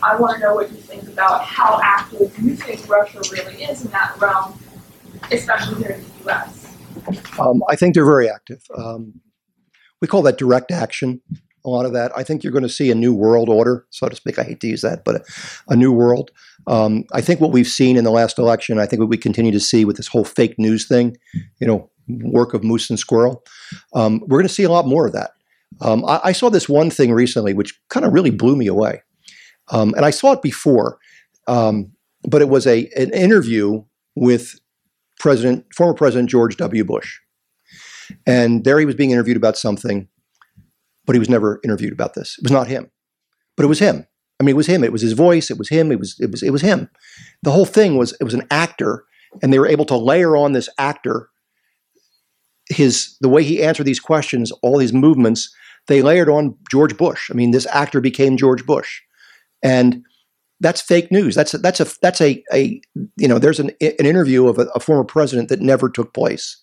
I want to know what you think about how active you think Russia really is in that realm, especially here in the U.S. Um, I think they're very active. Um, we call that direct action. A lot of that. I think you're going to see a new world order, so to speak. I hate to use that, but a, a new world. Um, I think what we've seen in the last election, I think what we continue to see with this whole fake news thing, you know, work of moose and squirrel, um, we're going to see a lot more of that. Um, I, I saw this one thing recently, which kind of really blew me away, um, and I saw it before, um, but it was a an interview with President, former President George W. Bush. And there he was being interviewed about something, but he was never interviewed about this. It was not him, but it was him. I mean, it was him. It was his voice. It was him. It was it was it was him. The whole thing was it was an actor, and they were able to layer on this actor. His the way he answered these questions, all these movements, they layered on George Bush. I mean, this actor became George Bush, and that's fake news. That's a, that's a that's a, a you know there's an an interview of a, a former president that never took place.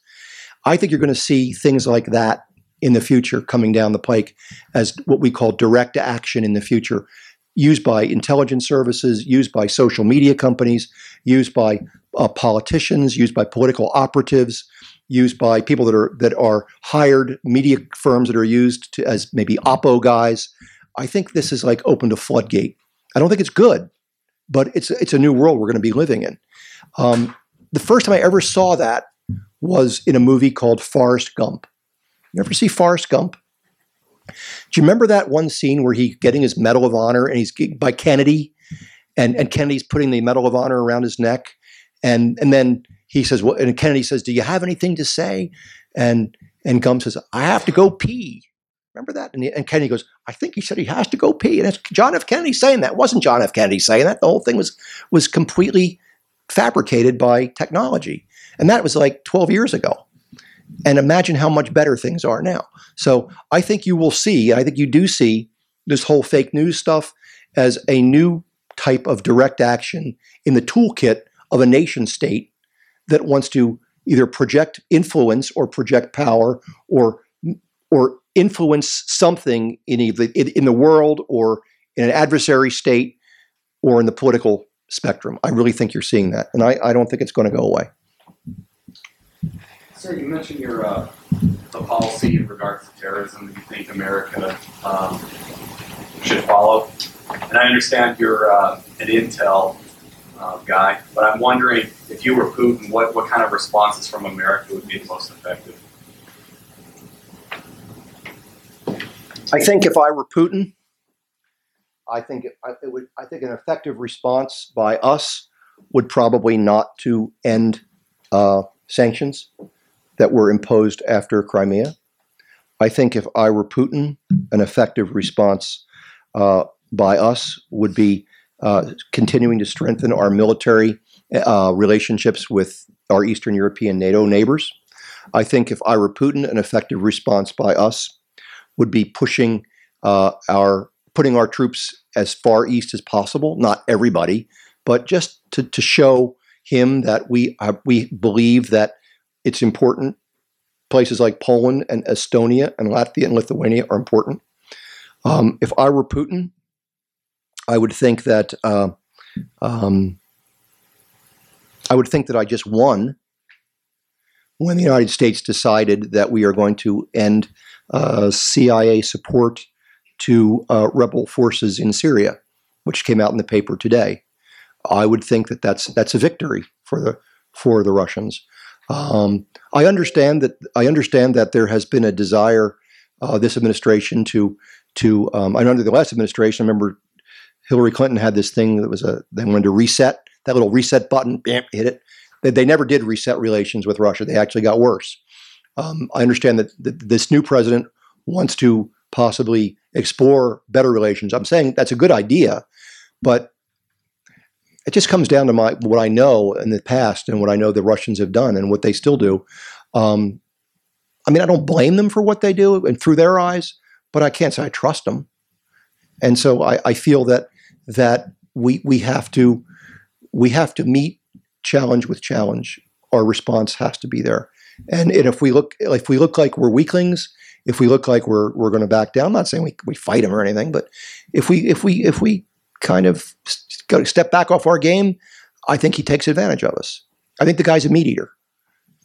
I think you're going to see things like that in the future coming down the pike as what we call direct action in the future, used by intelligence services, used by social media companies, used by uh, politicians, used by political operatives, used by people that are that are hired media firms that are used to, as maybe oppo guys. I think this is like opened a floodgate. I don't think it's good, but it's it's a new world we're going to be living in. Um, the first time I ever saw that was in a movie called Forrest Gump. You ever see Forrest Gump? Do you remember that one scene where he's getting his Medal of Honor and he's by Kennedy, and and Kennedy's putting the Medal of Honor around his neck, and and then he says, "Well," and Kennedy says, "Do you have anything to say?" And and Gump says, "I have to go pee." Remember that? And, and Kennedy goes, "I think he said he has to go pee." And it's John F. Kennedy saying that. It wasn't John F. Kennedy saying that. The whole thing was was completely fabricated by technology. And that was like 12 years ago. And imagine how much better things are now. So I think you will see, I think you do see this whole fake news stuff as a new type of direct action in the toolkit of a nation state that wants to either project influence or project power or or influence something in either in, the world or in an adversary state or in the political spectrum. I really think you're seeing that, and I, I don't think it's going to go away. You mentioned your uh, the policy in regards to terrorism that you think America um, should follow, and I understand you're uh, an intel uh, guy, but I'm wondering if you were Putin, what what kind of responses from America would be the most effective? I think if I were Putin, I think it, it would. I think an effective response by us would probably not to end uh, sanctions that were imposed after Crimea. I think if I were Putin, an effective response uh, by us would be uh, continuing to strengthen our military uh, relationships with our Eastern European NATO neighbors. I think if I were Putin, an effective response by us would be pushing uh, our putting our troops as far east as possible. Not everybody, but just to, to show him that we uh, we believe that it's important. Places like Poland and Estonia and Latvia and Lithuania are important. Um, if I were Putin, I would think that uh, um, I would think that I just won when the United States decided that we are going to end uh, CIA support to uh, rebel forces in Syria, which came out in the paper today. I would think that that's that's a victory for the for the Russians. Um, I understand that I understand that there has been a desire uh, this administration to to um, and under the last administration, I remember Hillary Clinton had this thing that was a they wanted to reset that little reset button, bam, hit it. They, they never did reset relations with Russia. They actually got worse. Um, I understand that th- this new president wants to possibly explore better relations. I'm saying that's a good idea, but it just comes down to my what I know in the past and what I know the Russians have done and what they still do. Um, I mean, I don't blame them for what they do and through their eyes, but I can't say I trust them. And so I, I feel that that we we have to we have to meet challenge with challenge. Our response has to be there. And, and if we look if we look like we're weaklings, if we look like we're we're going to back down, I'm not saying we, we fight them or anything, but if we if we if we kind of go step back off our game, I think he takes advantage of us. I think the guy's a meat eater.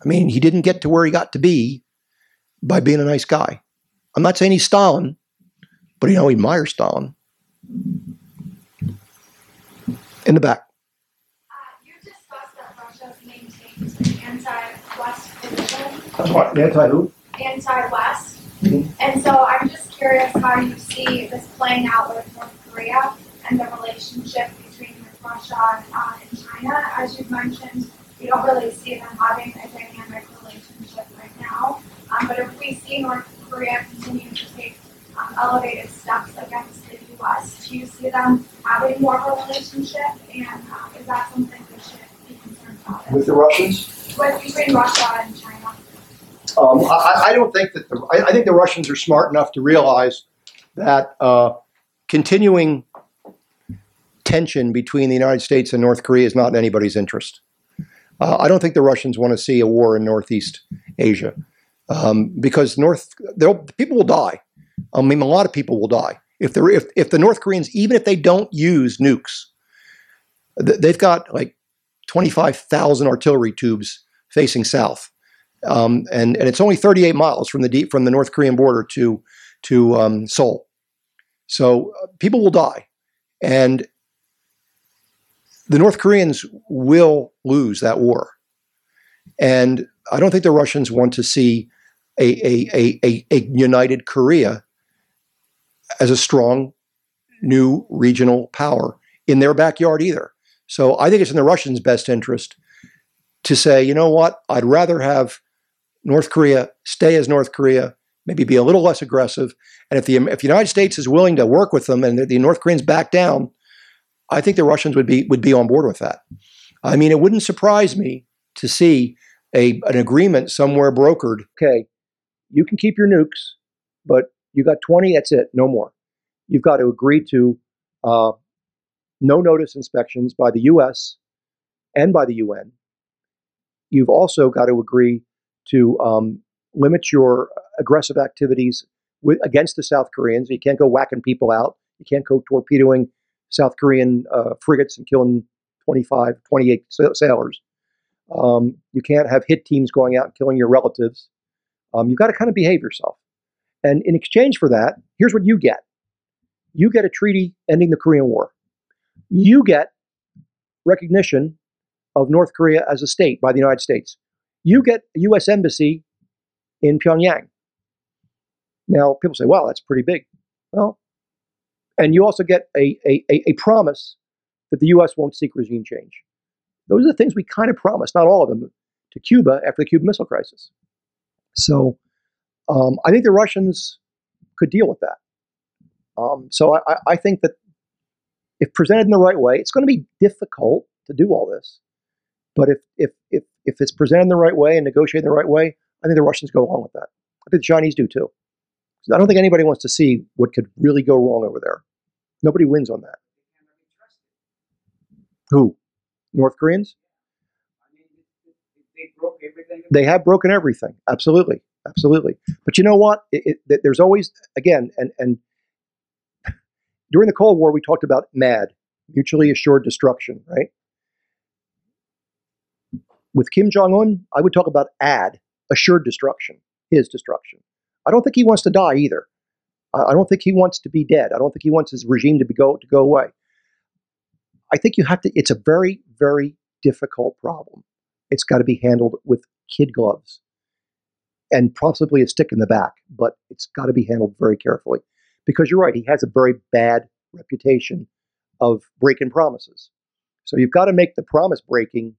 I mean, he didn't get to where he got to be by being a nice guy. I'm not saying he's Stalin, but you know, he admires Stalin. In the back. Uh, you discussed that Russia maintains an anti-West position, Anti who? anti-West. Mhm. And so I'm just curious how you see this playing out with North Korea and the relationship between Russia and, uh, and China. As you've mentioned, we don't really see them having a dynamic relationship right now. Um, but if we see North Korea continue to take um, elevated steps against the U.S., do you see them having more of a relationship? And uh, is that something we should be concerned about? With the Russians? With between Russia and China? Um, I, I don't think that the, I, I think the Russians are smart enough to realize that uh, continuing tension between the United States and North Korea is not in anybody's interest. Uh, I don't think the Russians want to see a war in Northeast Asia um, because North people will die. I mean, a lot of people will die if the if, if the North Koreans, even if they don't use nukes, th- they've got like twenty five thousand artillery tubes facing south um, and and it's only 38 miles from the deep from the North Korean border to to um, Seoul. So uh, people will die, and the North Koreans will lose that war. And I don't think the Russians want to see a a, a, a, united Korea as a strong new regional power in their backyard either. So I think it's in the Russians' best interest to say, you know what, I'd rather have North Korea stay as North Korea, maybe be a little less aggressive. And if the if the United States is willing to work with them and the, the North Koreans back down, I think the Russians would be would be on board with that. I mean, it wouldn't surprise me to see a an agreement somewhere brokered. Okay, you can keep your nukes, but you got 20, that's it, no more. You've got to agree to uh, no notice inspections by the US and by the UN. You've also got to agree to um, limit your aggressive activities with, against the South Koreans. You can't go whacking people out. You can't go torpedoing South Korean uh, frigates and killing 25, 28 sailors. Um, you can't have hit teams going out and killing your relatives. Um, you've got to kind of behave yourself. And in exchange for that, here's what you get you get a treaty ending the Korean War, you get recognition of North Korea as a state by the United States, you get a U.S. embassy in Pyongyang. Now, people say, wow, that's pretty big. Well, and you also get a, a, a, promise that the U.S. won't seek regime change. Those are the things we kind of promised, not all of them, to Cuba after the Cuban Missile Crisis. So um, I think the Russians could deal with that. Um, so I, I- I think that if presented in the right way, it's going to be difficult to do all this. But if, if, if, if it's presented in the right way and negotiated in the right way, I think the Russians go along with that. I think the Chinese do too. I don't think anybody wants to see what could really go wrong over there. Nobody wins on that. Who? North Koreans? They have broken everything. Absolutely, absolutely. But you know what? It, it, there's always again, and and during the Cold War, we talked about MAD, mutually assured destruction, right? With Kim Jong Un, I would talk about AD, assured destruction, his destruction. I don't think he wants to die either. I don't think he wants to be dead. I don't think he wants his regime to be go to go away. I think you have to. It's a very, very difficult problem. It's got to be handled with kid gloves and possibly a stick in the back, but it's got to be handled very carefully because you're right. He has a very bad reputation of breaking promises. So you've got to make the promise breaking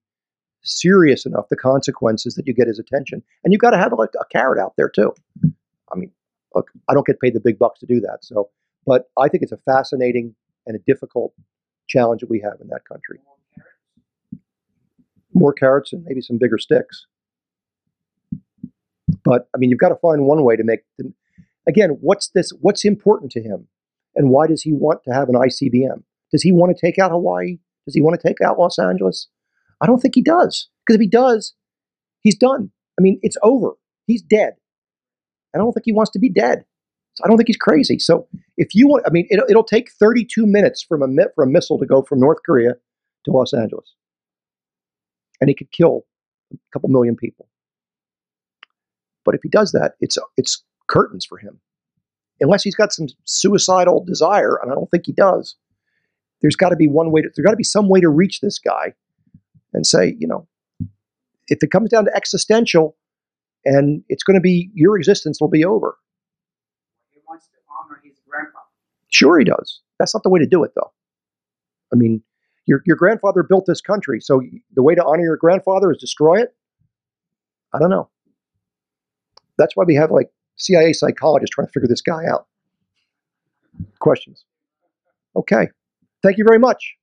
serious enough, the consequences that you get his attention, and you've got to have like a carrot out there too. I mean, look, I don't get paid the big bucks to do that, so but I think it's a fascinating and a difficult challenge that we have in that country. More carrots and maybe some bigger sticks. But I mean, you've got to find one way to make them. Again, what's this? What's important to him, and why does he want to have an ICBM? Does he want to take out Hawaii? Does he want to take out Los Angeles? I don't think he does. Because if he does, he's done. I mean, it's over. He's dead. I don't think he wants to be dead. So I don't think he's crazy. So if you want, I mean, it'll, it'll take 32 minutes from a for a missile to go from North Korea to Los Angeles, and he could kill a couple million people. But if he does that, it's it's curtains for him, unless he's got some suicidal desire, and I don't think he does. There's got to be one way to. There's got to be some way to reach this guy, and say, you know, if it comes down to existential, and it's going to be your existence will be over. He wants to honor his grandfather. Sure, he does. That's not the way to do it, though. I mean, your your grandfather built this country, so the way to honor your grandfather is destroy it. I don't know. That's why we have like CIA psychologists trying to figure this guy out. Questions? Okay. Thank you very much.